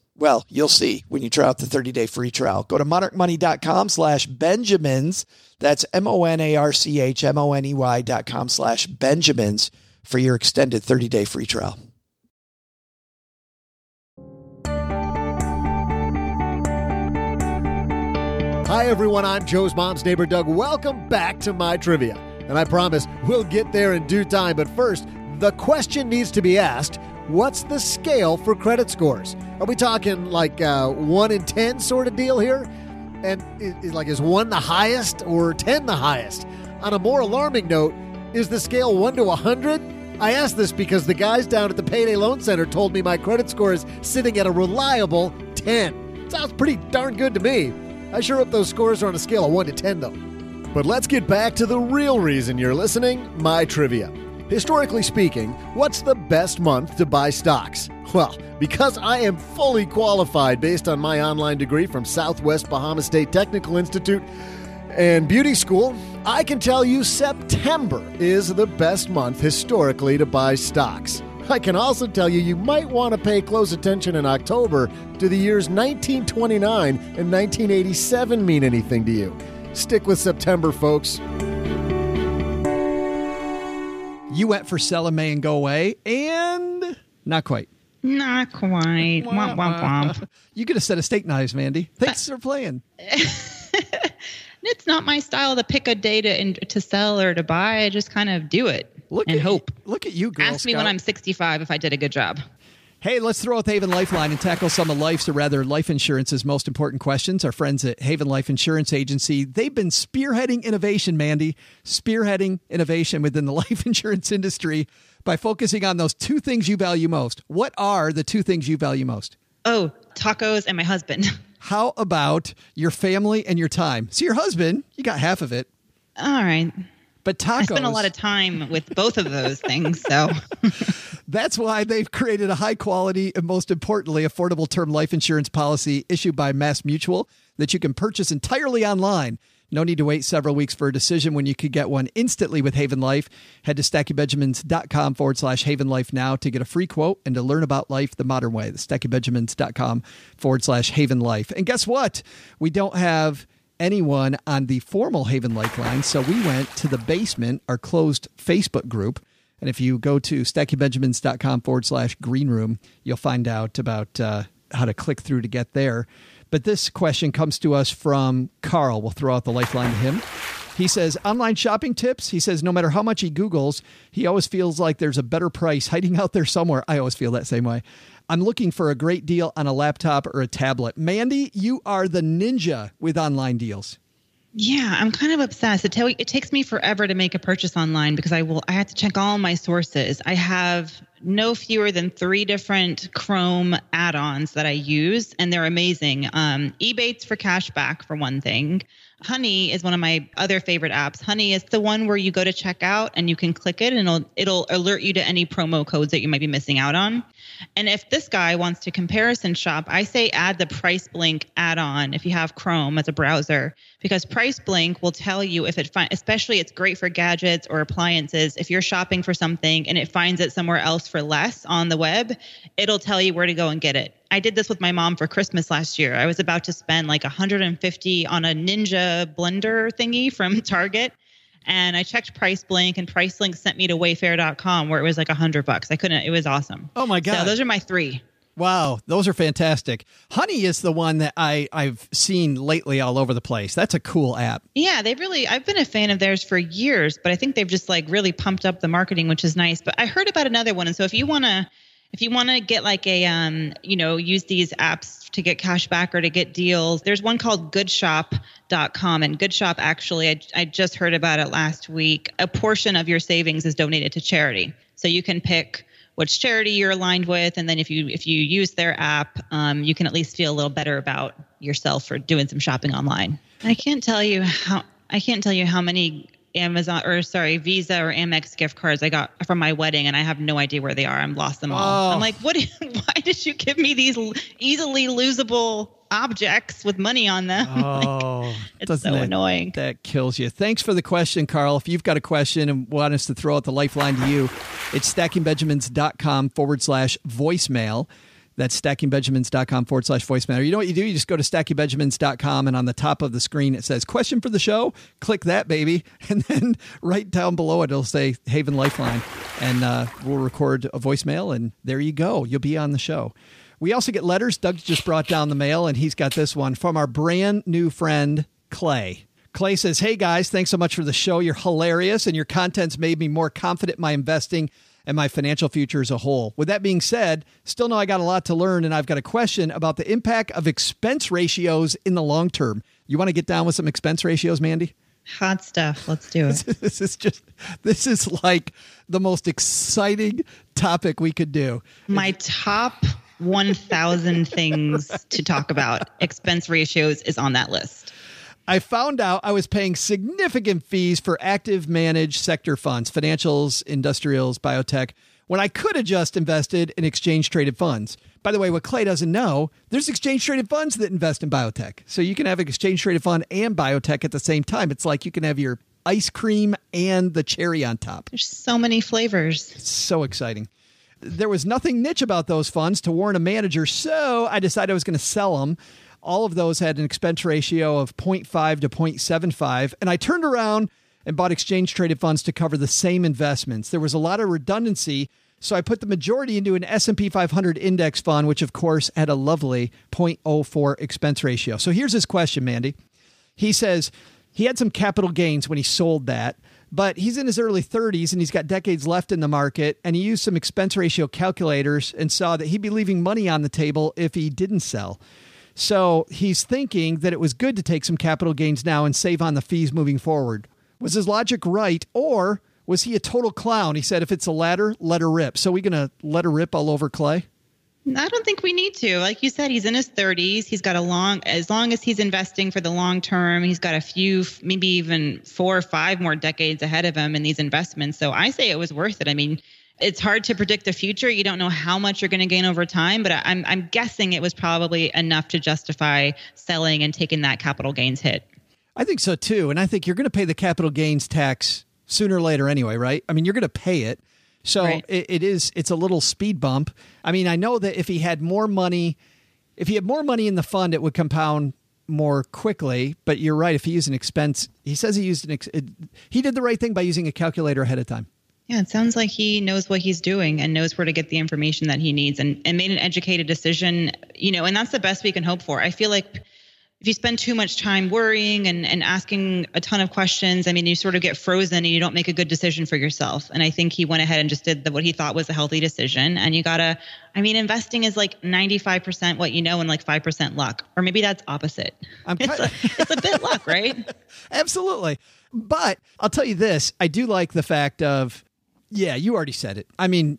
Well, you'll see when you try out the 30-day free trial. Go to monarchmoney.com slash Benjamins. That's M-O-N-A-R-C-H-M-O-N-E-Y dot com slash Benjamins for your extended 30-day free trial. Hi, everyone. I'm Joe's mom's neighbor, Doug. Welcome back to my trivia. And I promise we'll get there in due time. But first, the question needs to be asked what's the scale for credit scores? Are we talking like uh, 1 in 10 sort of deal here? And is, like, is 1 the highest or 10 the highest? On a more alarming note, is the scale 1 to a 100? I asked this because the guys down at the Payday Loan Center told me my credit score is sitting at a reliable 10. Sounds pretty darn good to me. I sure hope those scores are on a scale of 1 to 10, though. But let's get back to the real reason you're listening my trivia. Historically speaking, what's the best month to buy stocks? Well, because I am fully qualified based on my online degree from Southwest Bahama State Technical Institute and Beauty School, I can tell you September is the best month historically to buy stocks. I can also tell you you might want to pay close attention in October do the years 1929 and 1987 mean anything to you. Stick with September, folks. You went for May and go away, and not quite. Not quite. Womp, womp, womp. You get a set of steak knives, Mandi. Thanks for playing. [LAUGHS] It's not my style to pick a day to, to sell or to buy. I just kind of do it Look and at hope. Look at you, girl. Ask me when I'm 65 if I did a good job. Hey, let's throw out the Haven Lifeline and tackle some of life's, or rather life insurance's most important questions. Our friends at Haven Life Insurance Agency, they've been spearheading innovation, Mandi, spearheading innovation within the [LAUGHS] life insurance industry by focusing on those two things you value most. What are the two things you value most? Oh, tacos and my husband. [LAUGHS] How about your family and your time? So your husband, you got half of it, All right. But tacos. I spend a lot of time with both of those things. So [LAUGHS] That's why they've created a high quality and most importantly, affordable term life insurance policy issued by Mass Mutual that you can purchase entirely online. No need to wait several weeks for a decision when you could get one instantly with Haven Life. Head to stackingbenjamins.com forward slash Haven Life now to get a free quote and to learn about life the modern way. The stackingbenjamins.com forward slash Haven Life. And guess what? We don't have anyone on the formal Haven Lifeline, so we went to the basement, our closed Facebook group. And if you go to stackingbenjamins.com forward slash green room, you'll find out about uh, how to click through to get there. But this question comes to us from Carl. We'll throw out the lifeline to him. He says, online shopping tips. He says, no matter how much he Googles, he always feels like there's a better price hiding out there somewhere. I always feel that same way. I'm looking for a great deal on a laptop or a tablet. Mandi, you are the ninja with online deals. yeah, I'm kind of obsessed. It, tell, it takes me forever to make a purchase online because I will. I have to check all my sources. I have no fewer than three different Chrome add-ons that I use, and they're amazing. Um, Ebates for cashback, for one thing. Honey is one of my other favorite apps. Honey is the one where you go to checkout and you can click it, and it'll it'll alert you to any promo codes that you might be missing out on. And if this guy wants to comparison shop, I say add the Price Blink add-on if you have Chrome as a browser, because Price Blink will tell you if it, fi- especially it's great for gadgets or appliances. If you're shopping for something and it finds it somewhere else for less on the web, it'll tell you where to go and get it. I did this with my mom for Christmas last year. I was about to spend like 150 on a Ninja blender thingy from [LAUGHS] Target. And I checked Price Blink, and Price Blink sent me to Wayfair.com where it was like a hundred bucks. I couldn't. It was awesome. Oh my So God. those are my three. Wow, those are fantastic. Honey is the one that I, I've seen lately all over the place. That's a cool app. Yeah, they really. I've been a fan of theirs for years, but I think they've just like really pumped up the marketing, which is nice. But I heard about another one, and so if you want to, if you want to get like a, um, you know, use these apps to get cash back or to get deals, there's one called Goodshop.com, and Goodshop actually, I, I just heard about it last week. A portion of your savings is donated to charity, so you can pick which charity you're aligned with, and then if you if you use their app, um, you can at least feel a little better about yourself for doing some shopping online. I can't tell you how I can't tell you how many Amazon or sorry Visa or Amex gift cards I got from my wedding, and I have no idea where they are. I'm lost them all. Oh. I'm like, what? [LAUGHS] Why did you give me these easily losable objects with money on them? [LAUGHS] Oh, It's doesn't so that- annoying. That kills you. Thanks for the question, Carl. If you've got a question and want us to throw out the lifeline to you, it's stackingbenjamins.com forward slash voicemail. That's stackingbenjamins.com forward slash voicemail. You know what you do? You just go to stackingbenjamins.com and on the top of the screen it says question for the show. Click that, baby. [LAUGHS] And then right down below it, it'll say Haven Lifeline. And uh, we'll record a voicemail and there you go. You'll be on the show. We also get letters. Doug just brought down the mail and he's got this one from our brand new friend, Clay. Clay says, Hey guys, thanks so much for the show. You're hilarious and your content's made me more confident in my investing and my financial future as a whole. With that being said, still know I got a lot to learn, and I've got a question about the impact of expense ratios in the long term. You want to get down with some expense ratios, Mandi? Hot stuff. Let's do it. [LAUGHS] this is just this is like the most exciting topic we could do. My top 1000 things to talk about expense ratios is on that list. I found out I was paying significant fees for active managed sector funds, financials, industrials, biotech, when I could have just invested in exchange traded funds. By the way, what Clay doesn't know, there's exchange traded funds that invest in biotech. So you can have an exchange traded fund and biotech at the same time. It's like you can have your ice cream and the cherry on top. There's so many flavors. It's so exciting. There was nothing niche about those funds to warn a manager, so I decided I was going to sell them all of those had an expense ratio of 0.5 to 0.75. And I turned around and bought exchange traded funds to cover the same investments. There was a lot of redundancy. So I put the majority into an S&P 500 index fund, which of course had a lovely 0.04 expense ratio. So here's his question, Mandi. He says he had some capital gains when he sold that, but he's in his early 30s and he's got decades left in the market. And he used some expense ratio calculators and saw that he'd be leaving money on the table if he didn't sell. So he's thinking that it was good to take some capital gains now and save on the fees moving forward. Was his logic right, or was he a total clown? He said, if it's a ladder, let her rip. So we going to let her rip all over Clay? I don't think we need to. Like you said, he's in his 30s. He's got a long, as long as he's investing for the long term, he's got a few, maybe even four or five more decades ahead of him in these investments. So I say it was worth it. I mean, it's hard to predict the future. You don't know how much you're going to gain over time, but I'm I'm guessing it was probably enough to justify selling and taking that capital gains hit. I think so too, and I think you're going to pay the capital gains tax sooner or later anyway, right? I mean, you're going to pay it. So right. it, it is it's a little speed bump. I mean, I know that if he had more money, if he had more money in the fund, it would compound more quickly. But you're right. If he used an expense, he says he used an ex, it, he did the right thing by using a calculator ahead of time. Yeah, it sounds like he knows what he's doing and knows where to get the information that he needs and, and made an educated decision, you know, and that's the best we can hope for. I feel like if you spend too much time worrying and, and asking a ton of questions, I mean, you sort of get frozen and you don't make a good decision for yourself. And I think he went ahead and just did the, what he thought was a healthy decision. And you gotta, I mean, investing is like 95% what you know and like 5% luck. Or maybe that's opposite. I'm it's, a, it's a bit luck, right? [LAUGHS] Absolutely. But I'll tell you this I do like the fact of yeah, you already said it. I mean,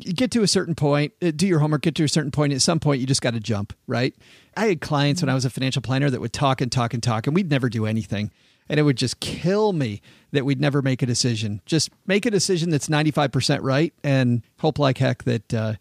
get to a certain point, uh, do your homework, get to a certain point. At some point, you just got to jump, right? I had clients when I was a financial planner that would talk and talk and talk, and we'd never do anything. And it would just kill me that we'd never make a decision. Just make a decision that's 95% right and hope like heck that uh,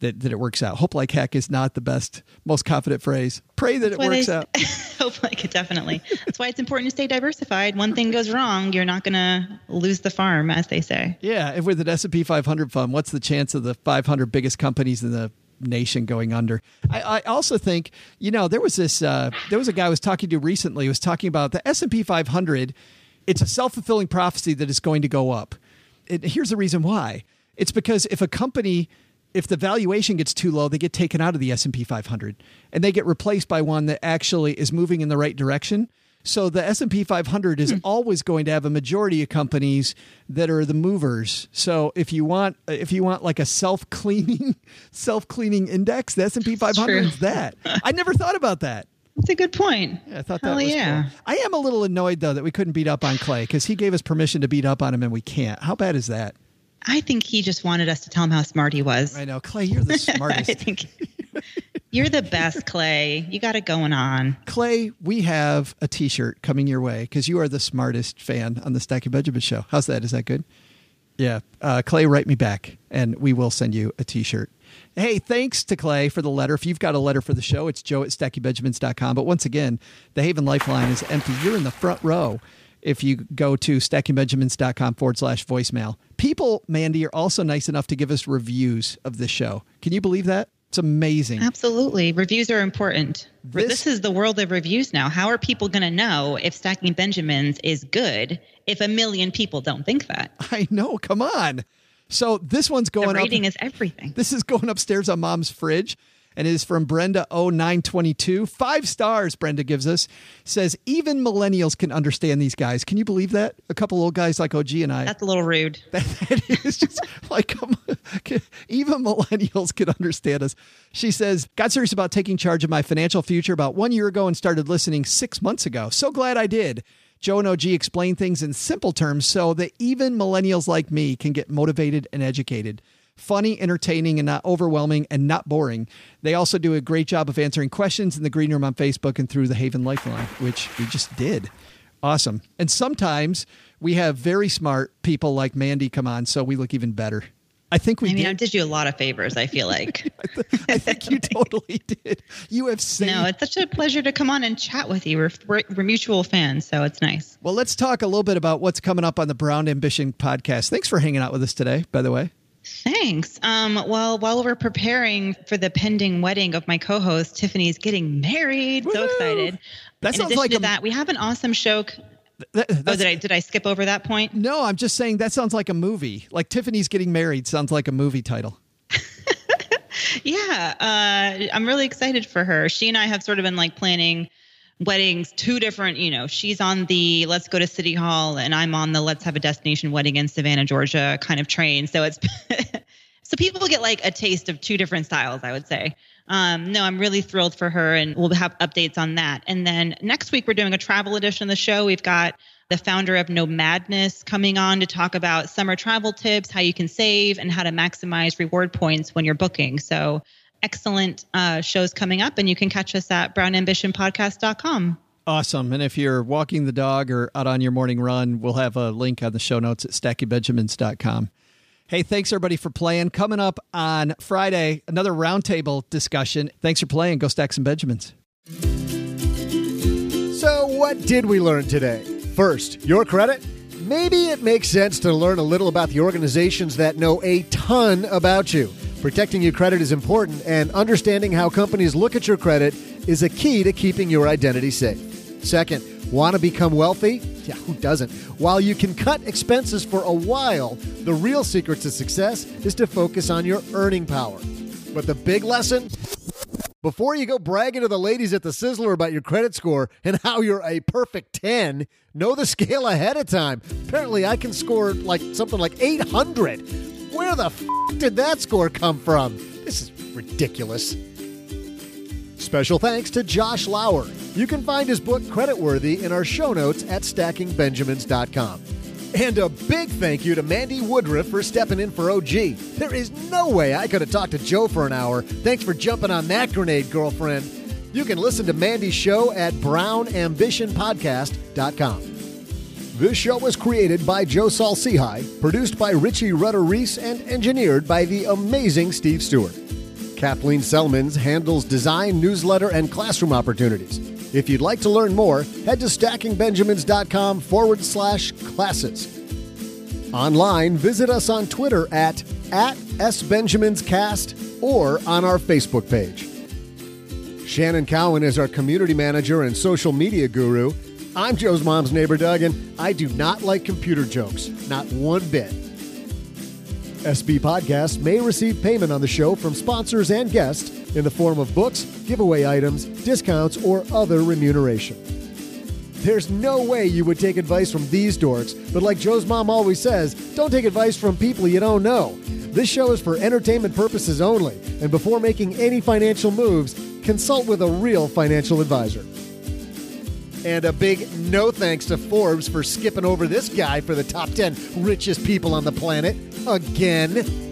that, that it works out. Hope like heck is not the best, most confident phrase. Pray that it works I, out. [LAUGHS] hope like it definitely. That's why it's important to stay diversified. One thing goes wrong, you're not going to lose the farm, as they say. Yeah, if with an S&P 500 fund, what's the chance of the 500 biggest companies in the nation going under. I, I, also think, you know, there was this, uh, there was a guy I was talking to recently who was talking about the S&P 500. It's a self-fulfilling prophecy that is going to go up. It, here's the reason why. It's because if a company – if the valuation gets too low, they get taken out of the S&P 500 and they get replaced by one that actually is moving in the right direction. So the S&P 500 is hmm. always going to have a majority of companies that are the movers. So if you want if you want like a self-cleaning [LAUGHS] self-cleaning index, the S&P 500 is that. I never thought about that. That's a good point. Yeah, I thought Hell that was yeah. cool. I am a little annoyed though that we couldn't beat up on Clay because he gave us permission to beat up on him and we can't. How bad is that? I think he just wanted us to tell him how smart he was. I know, Clay. You're the [LAUGHS] smartest. I think you're the best, Clay. You got it going on. Clay, we have a T-shirt coming your way because you are the smartest fan on the Stacking Benjamin show. How's that? Is that good? Yeah, uh, Clay, write me back, and we will send you a T-shirt. Hey, thanks to Clay for the letter. If you've got a letter for the show, it's joe at stackingbenjamins.com. But once again, the Haven Lifeline is empty. You're in the front row if you go to stackingbenjamins.com forward slash voicemail. People, Mandi, are also nice enough to give us reviews of this show. Can you believe that? It's amazing. Absolutely. Reviews are important. This- This, is the world of reviews now. How are people going to know if Stacking Benjamins is good if a million people don't think that? [LAUGHS] I know. Come on. So this one's The going rating up. is everything. This is going upstairs on mom's fridge and it is from Brenda 0922. Five stars, Brenda gives us. Says, even millennials can understand these guys. Can you believe that? A couple old guys like OG and I. That's a little rude. [LAUGHS] that is just [LAUGHS] like. Even millennials can understand us. She says, got serious about taking charge of my financial future about one year ago and started listening six months ago. So glad I did. Joe and OG explain things in simple terms so that even millennials like me can get motivated and educated. Funny, entertaining, and not overwhelming and not boring. They also do a great job of answering questions in the green room on Facebook and through the Haven Lifeline, which we just did. Awesome. And sometimes we have very smart people like Mandi come on, so we look even better. I think we I mean, I did. did you a lot of favors, I feel [LAUGHS] like. I think you [LAUGHS] totally did. You have saved. no, it's such a pleasure to come on and chat with you. We're, we're, we're mutual fans, so it's nice. Well, let's talk a little bit about what's coming up on the Brown Ambition podcast. Thanks for hanging out with us today, by the way. Thanks. Um, well, while we're preparing for the pending wedding of my co-host, Tiffany's getting married. So excited. That In sounds addition like to a- that, we have an awesome show. c- That- Oh, did I did I skip over that point? no, I'm just saying that sounds like a movie. Like Tiffany's getting married sounds like a movie title. [LAUGHS] Yeah, uh, I'm really excited for her. She and I have sort of been like planning weddings, two different, you know, she's on the let's go to City Hall and I'm on the let's have a destination wedding in Savannah, Georgia kind of train. So it's [LAUGHS] so people get like a taste of two different styles, I would say. Um, no, I'm really thrilled for her and we'll have updates on that. And then next week we're doing a travel edition of the show. We've got the founder of Nomadness coming on to talk about summer travel tips, how you can save, and how to maximize reward points when you're booking. So, excellent uh, shows coming up, and you can catch us at brownambitionpodcast.com. Awesome. And if you're walking the dog or out on your morning run, we'll have a link on the show notes at stackingbenjamins.com. Hey, thanks everybody for playing. Coming up on Friday, another roundtable discussion. Thanks for playing. Go stack some Benjamins. So, what did we learn today? First, your credit? Maybe it makes sense to learn a little about the organizations that know a ton about you. Protecting your credit is important, and understanding how companies look at your credit is a key to keeping your identity safe. Second, want to become wealthy? Yeah, who doesn't? While you can cut expenses for a while, the real secret to success is to focus on your earning power. But the big lesson? Before you go bragging to the ladies at the Sizzler about your credit score and how you're a perfect 10, know the scale ahead of time. Apparently, I can score like something like 800. Where the f did that score come from? This is ridiculous. Special thanks to Josh Lauer. You can find his book Creditworthy in our show notes at stackingbenjamins.com. And a big thank you to Mandi Woodruff for stepping in for OG. There is no way I could have talked to Joe for an hour. Thanks for jumping on that grenade, girlfriend. You can listen to Mandi's show at brownambitionpodcast.com. This show was created by Joe Saul-Sehy, produced by Richie Rudder Reese, and engineered by the amazing Steve Stewart. Kathleen Selmans handles design, newsletter, and classroom opportunities. If you'd like to learn more, head to stackingbenjamins.com forward slash classes. Online, visit us on Twitter at, at SBenjaminsCast or on our Facebook page. Shannon Cowan is our community manager and social media guru. I'm Joe's mom's neighbor, Doug, and I do not like computer jokes, not one bit. SB Podcasts may receive payment on the show from sponsors and guests in the form of books, giveaway items, discounts, or other remuneration. There's no way you would take advice from these dorks, but like Joe's mom always says, don't take advice from people you don't know. This show is for entertainment purposes only, and before making any financial moves, consult with a real financial advisor. And a big no thanks to Forbes for skipping over this guy for the top 10 richest people on the planet again.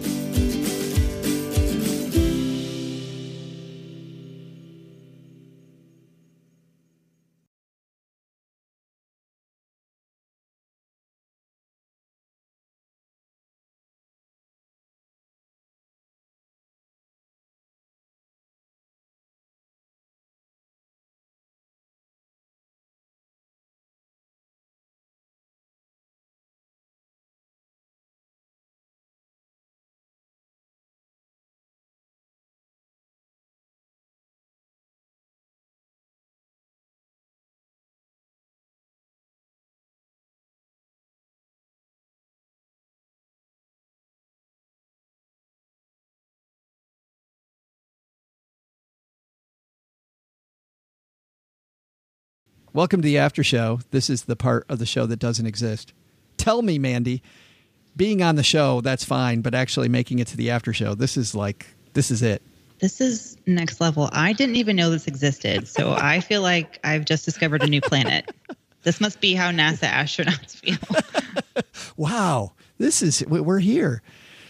Welcome to the after show. This is the part of the show that doesn't exist. Tell me, Mandi, being on the show, that's fine, but actually making it to the after show, this is like, this is it. This is next level. I didn't even know this existed. So I feel like I've just discovered a new planet. This must be how NASA astronauts feel. [LAUGHS] wow. This is, we're here.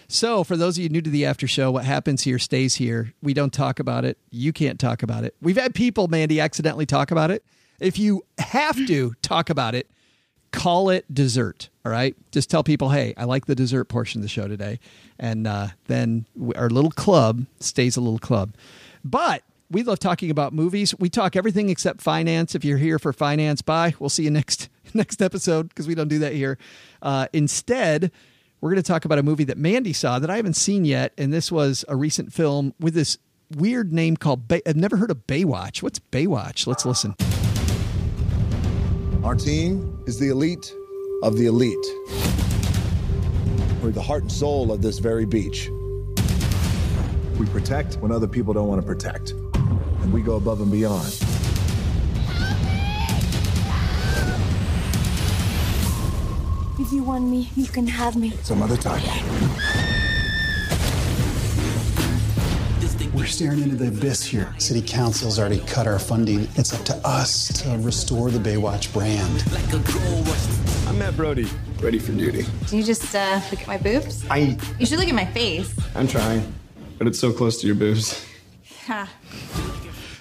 So, for those of you new to the after show, what happens here stays here. We don't talk about it. You can't talk about it. We've had people, Mandi, accidentally talk about it. If you have to talk about it, call it dessert. All right. Just tell people, hey, I like the dessert portion of the show today. And uh, then our little club stays a little club. But we love talking about movies. We talk everything except finance. If you're here for finance, bye. We'll see you next [LAUGHS] next episode because we don't do that here. Uh, instead, we're going to talk about a movie that Mandi saw that I haven't seen yet, and this was a recent film with this weird name called. Bay- I've never heard of Baywatch. What's Baywatch? Let's listen. Our team is the elite of the elite. We're the heart and soul of this very beach. We protect when other people don't want to protect, and we go above and beyond. If you want me, you can have me. Some other time. We're staring into the abyss here. City Council's already cut our funding. It's up to us to restore the Baywatch brand. I'm Matt Brody, ready for duty. Do you just uh, look at my boobs? I. You should look at my face. I'm trying, but it's so close to your boobs. Ha.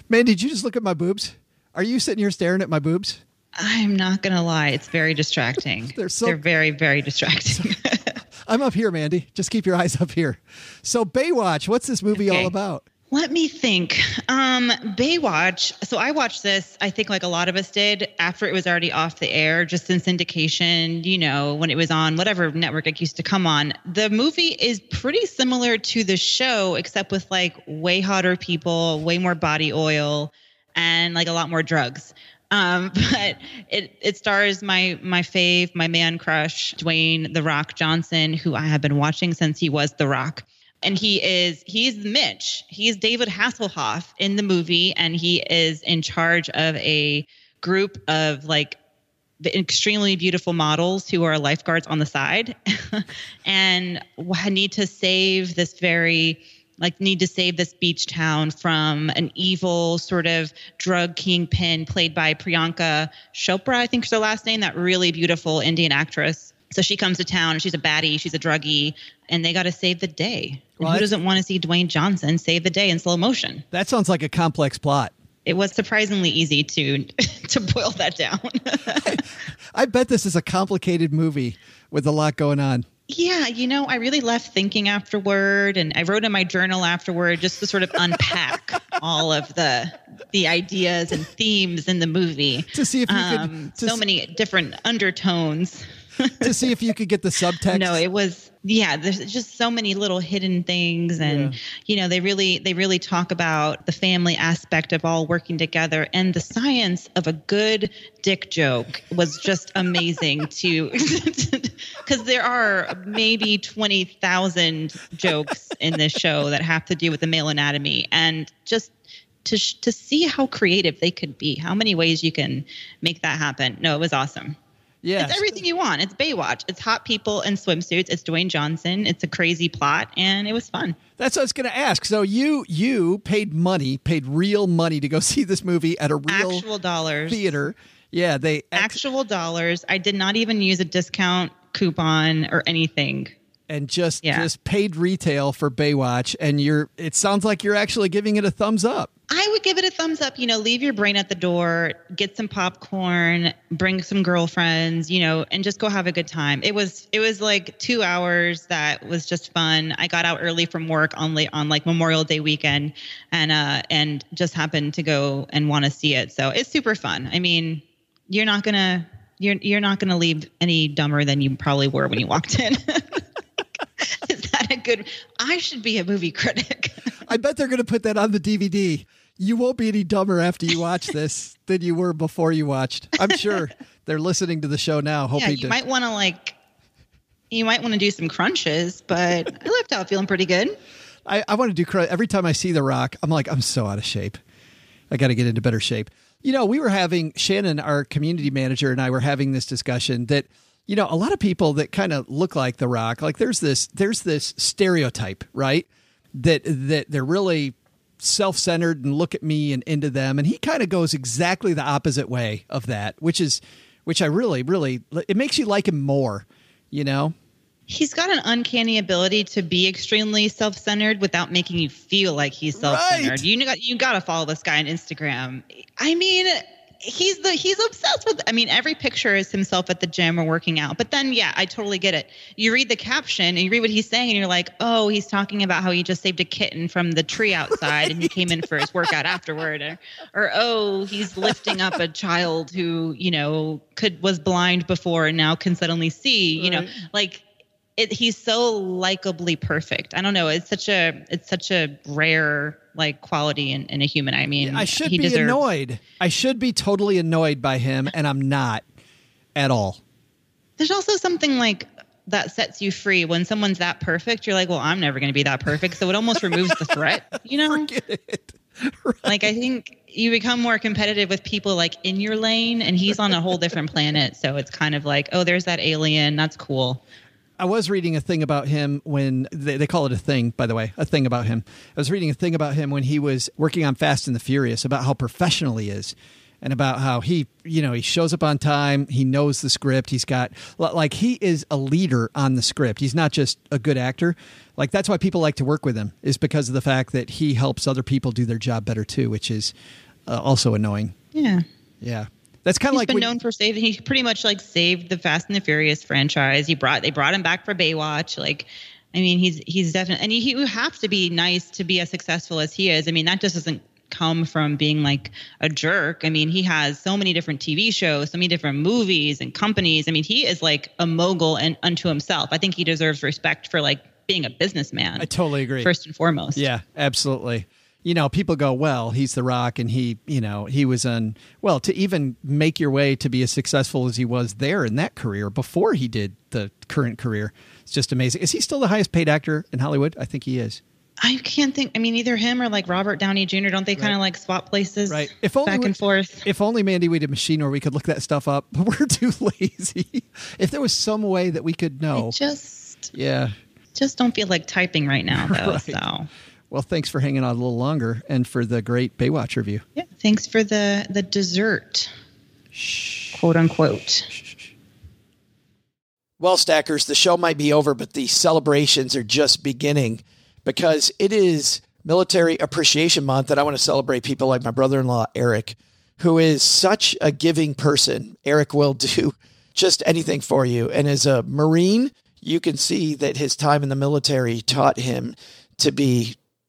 Man, did you just look at my boobs? Are you sitting here staring at my boobs? I'm not going to lie. It's very distracting. [LAUGHS] They're so- They're very, very distracting. [LAUGHS] I'm up here, Mandi. Just keep your eyes up here. So, Baywatch, what's this movie Okay. all about? Let me think. Um, Baywatch. So I watched this, I think like a lot of us did after it was already off the air, just in syndication, you know, when it was on whatever network it used to come on. The movie is pretty similar to the show, except with like way hotter people, way more body oil, and like a lot more drugs. Um, [LAUGHS] but it it stars my my fave, my man crush, Dwayne the Rock Johnson, who I have been watching since he was the Rock and he is he's Mitch. He's David Hasselhoff in the movie, and he is in charge of a group of like the extremely beautiful models who are lifeguards on the side, [LAUGHS] and need to save this very like need to save this beach town from an evil sort of drug kingpin played by Priyanka Chopra, I think is her last name, that really beautiful Indian actress. So she comes to town. She's a baddie. She's a druggie, and they got to save the day. Well, who doesn't want to see Dwayne Johnson save the day in slow motion? That sounds like a complex plot. It was surprisingly easy to [LAUGHS] to boil that down. [LAUGHS] I bet this is a complicated movie with a lot going on. yeah, you know, I really left thinking afterward, and I wrote in my journal afterward just to sort of unpack [LAUGHS] all of the the ideas and themes in the movie To see if you could- um, to so many different undertones. To see if you could get the subtext. No, it was yeah. There's just so many little hidden things, and you know they really they really talk about the family aspect of all working together, and the science of a good dick joke was just amazing [LAUGHS] to [LAUGHS] because there are maybe twenty thousand jokes in this show that have to do with the male anatomy, and just to sh- to see how creative they could be, how many ways you can make that happen. No, it was awesome. Yes. It's everything you want. It's Baywatch. It's hot people in swimsuits. It's Dwayne Johnson. It's a crazy plot, and it was fun. That's what I was going to ask. So you you paid money, paid real money to go [LAUGHS] see this movie at a real Actual dollars. theater. Yeah, they Actual dollars. I did not even use a discount coupon or anything. and just Yeah. just paid retail for Baywatch, and you're. It sounds like you're actually giving it a thumbs up. I would give it a thumbs up. You know, leave your brain at the door, get some popcorn, bring some girlfriends, you know, and just go have a good time. It was it was like two hours that was just fun. I got out early from work on late on like Memorial Day weekend, and uh and just happened to go and want to see it. So it's super fun. I mean, you're not gonna you're you're not gonna leave any dumber than you probably were when you walked in. [LAUGHS] Is that a good? I should be a movie [LAUGHS] critic. I bet they're going to put that on the DVD. You won't be any dumber after you watch [LAUGHS] this than you were before you watched. I'm sure they're listening to the show now, hoping yeah, you to. might want to like, you might want to do some crunches, but I left out feeling pretty good. I, I want to do every time I see The Rock, I'm like, I'm so out of shape. I got to get into better shape. You know, we were having Shannon, our community manager, and I were having this discussion that you know a lot of people that kind of look like The Rock, like there's this there's this stereotype, right? That that they're really self-centered and look at me and into them, and he kind of goes exactly the opposite way of that, which is which I really really it makes you like him more, you know. He's got an uncanny ability to be extremely self-centered without making you feel like he's self-centered. Right. You got you got to follow this guy on Instagram. I mean, he's the he's obsessed with. I mean, every picture is himself at the gym or working out. But then, yeah, I totally get it. You read the caption and you read what he's saying, and you're like, oh, he's talking about how he just saved a kitten from the tree outside, right. and he came in for his workout afterward, or, or oh, he's lifting up a child who you know could was blind before and now can suddenly see. You right. know, like it, he's so likably perfect. I don't know. It's such a it's such a rare like quality in, in a human. I mean, I should be deserves... annoyed. I should be totally annoyed by him, and I'm not at all. There's also something like that sets you free when someone's that perfect. You're like, well, I'm never going to be that perfect, so it almost removes the threat. You know, [LAUGHS] Forget it. Right. [LAUGHS] Like I think you become more competitive with people like in your lane, and he's on a whole different planet. So it's kind of like, oh, there's that alien. That's cool. I was reading a thing about him when they, they, call it a thing, by the way, a thing about him. I was reading a thing about him when he was working on Fast and the Furious about how professional he is and about how he, you know, he shows up on time. He knows the script. He's got, like, he is a leader on the script. He's not just a good actor. Like, that's why people like to work with him, is because of the fact that he helps other people do their job better, too, which is uh, also annoying. Yeah. Yeah. That's kind of like been when, known for saving. He pretty much like saved the Fast and the Furious franchise. He brought they brought him back for Baywatch. Like, I mean, he's he's definitely and he, he have to be nice to be as successful as he is. I mean, that just doesn't come from being like a jerk. I mean, he has so many different TV shows, so many different movies and companies. I mean, he is like a mogul and unto himself. I think he deserves respect for like being a businessman. I totally agree. First and foremost. Yeah, absolutely you know, people go, well, he's The Rock, and he, you know, he was on, well, to even make your way to be as successful as he was there in that career before he did the current career, it's just amazing. Is he still the highest paid actor in Hollywood? I think he is. I can't think. I mean, either him or like Robert Downey Jr. Don't they kind of like swap places, right? If only back we, and forth. If only Mandi we did machine where we could look that stuff up, but [LAUGHS] we're too lazy. if there was some way that we could know, I just yeah, just don't feel like typing right now though. [LAUGHS] right. So well, thanks for hanging on a little longer and for the great Baywatch review. Yeah, thanks for the the dessert, Shh. quote unquote. Well, stackers, the show might be over, but the celebrations are just beginning because it is Military Appreciation Month, and I want to celebrate people like my brother-in-law Eric, who is such a giving person. Eric will do [LAUGHS] just anything for you, and as a Marine, you can see that his time in the military taught him to be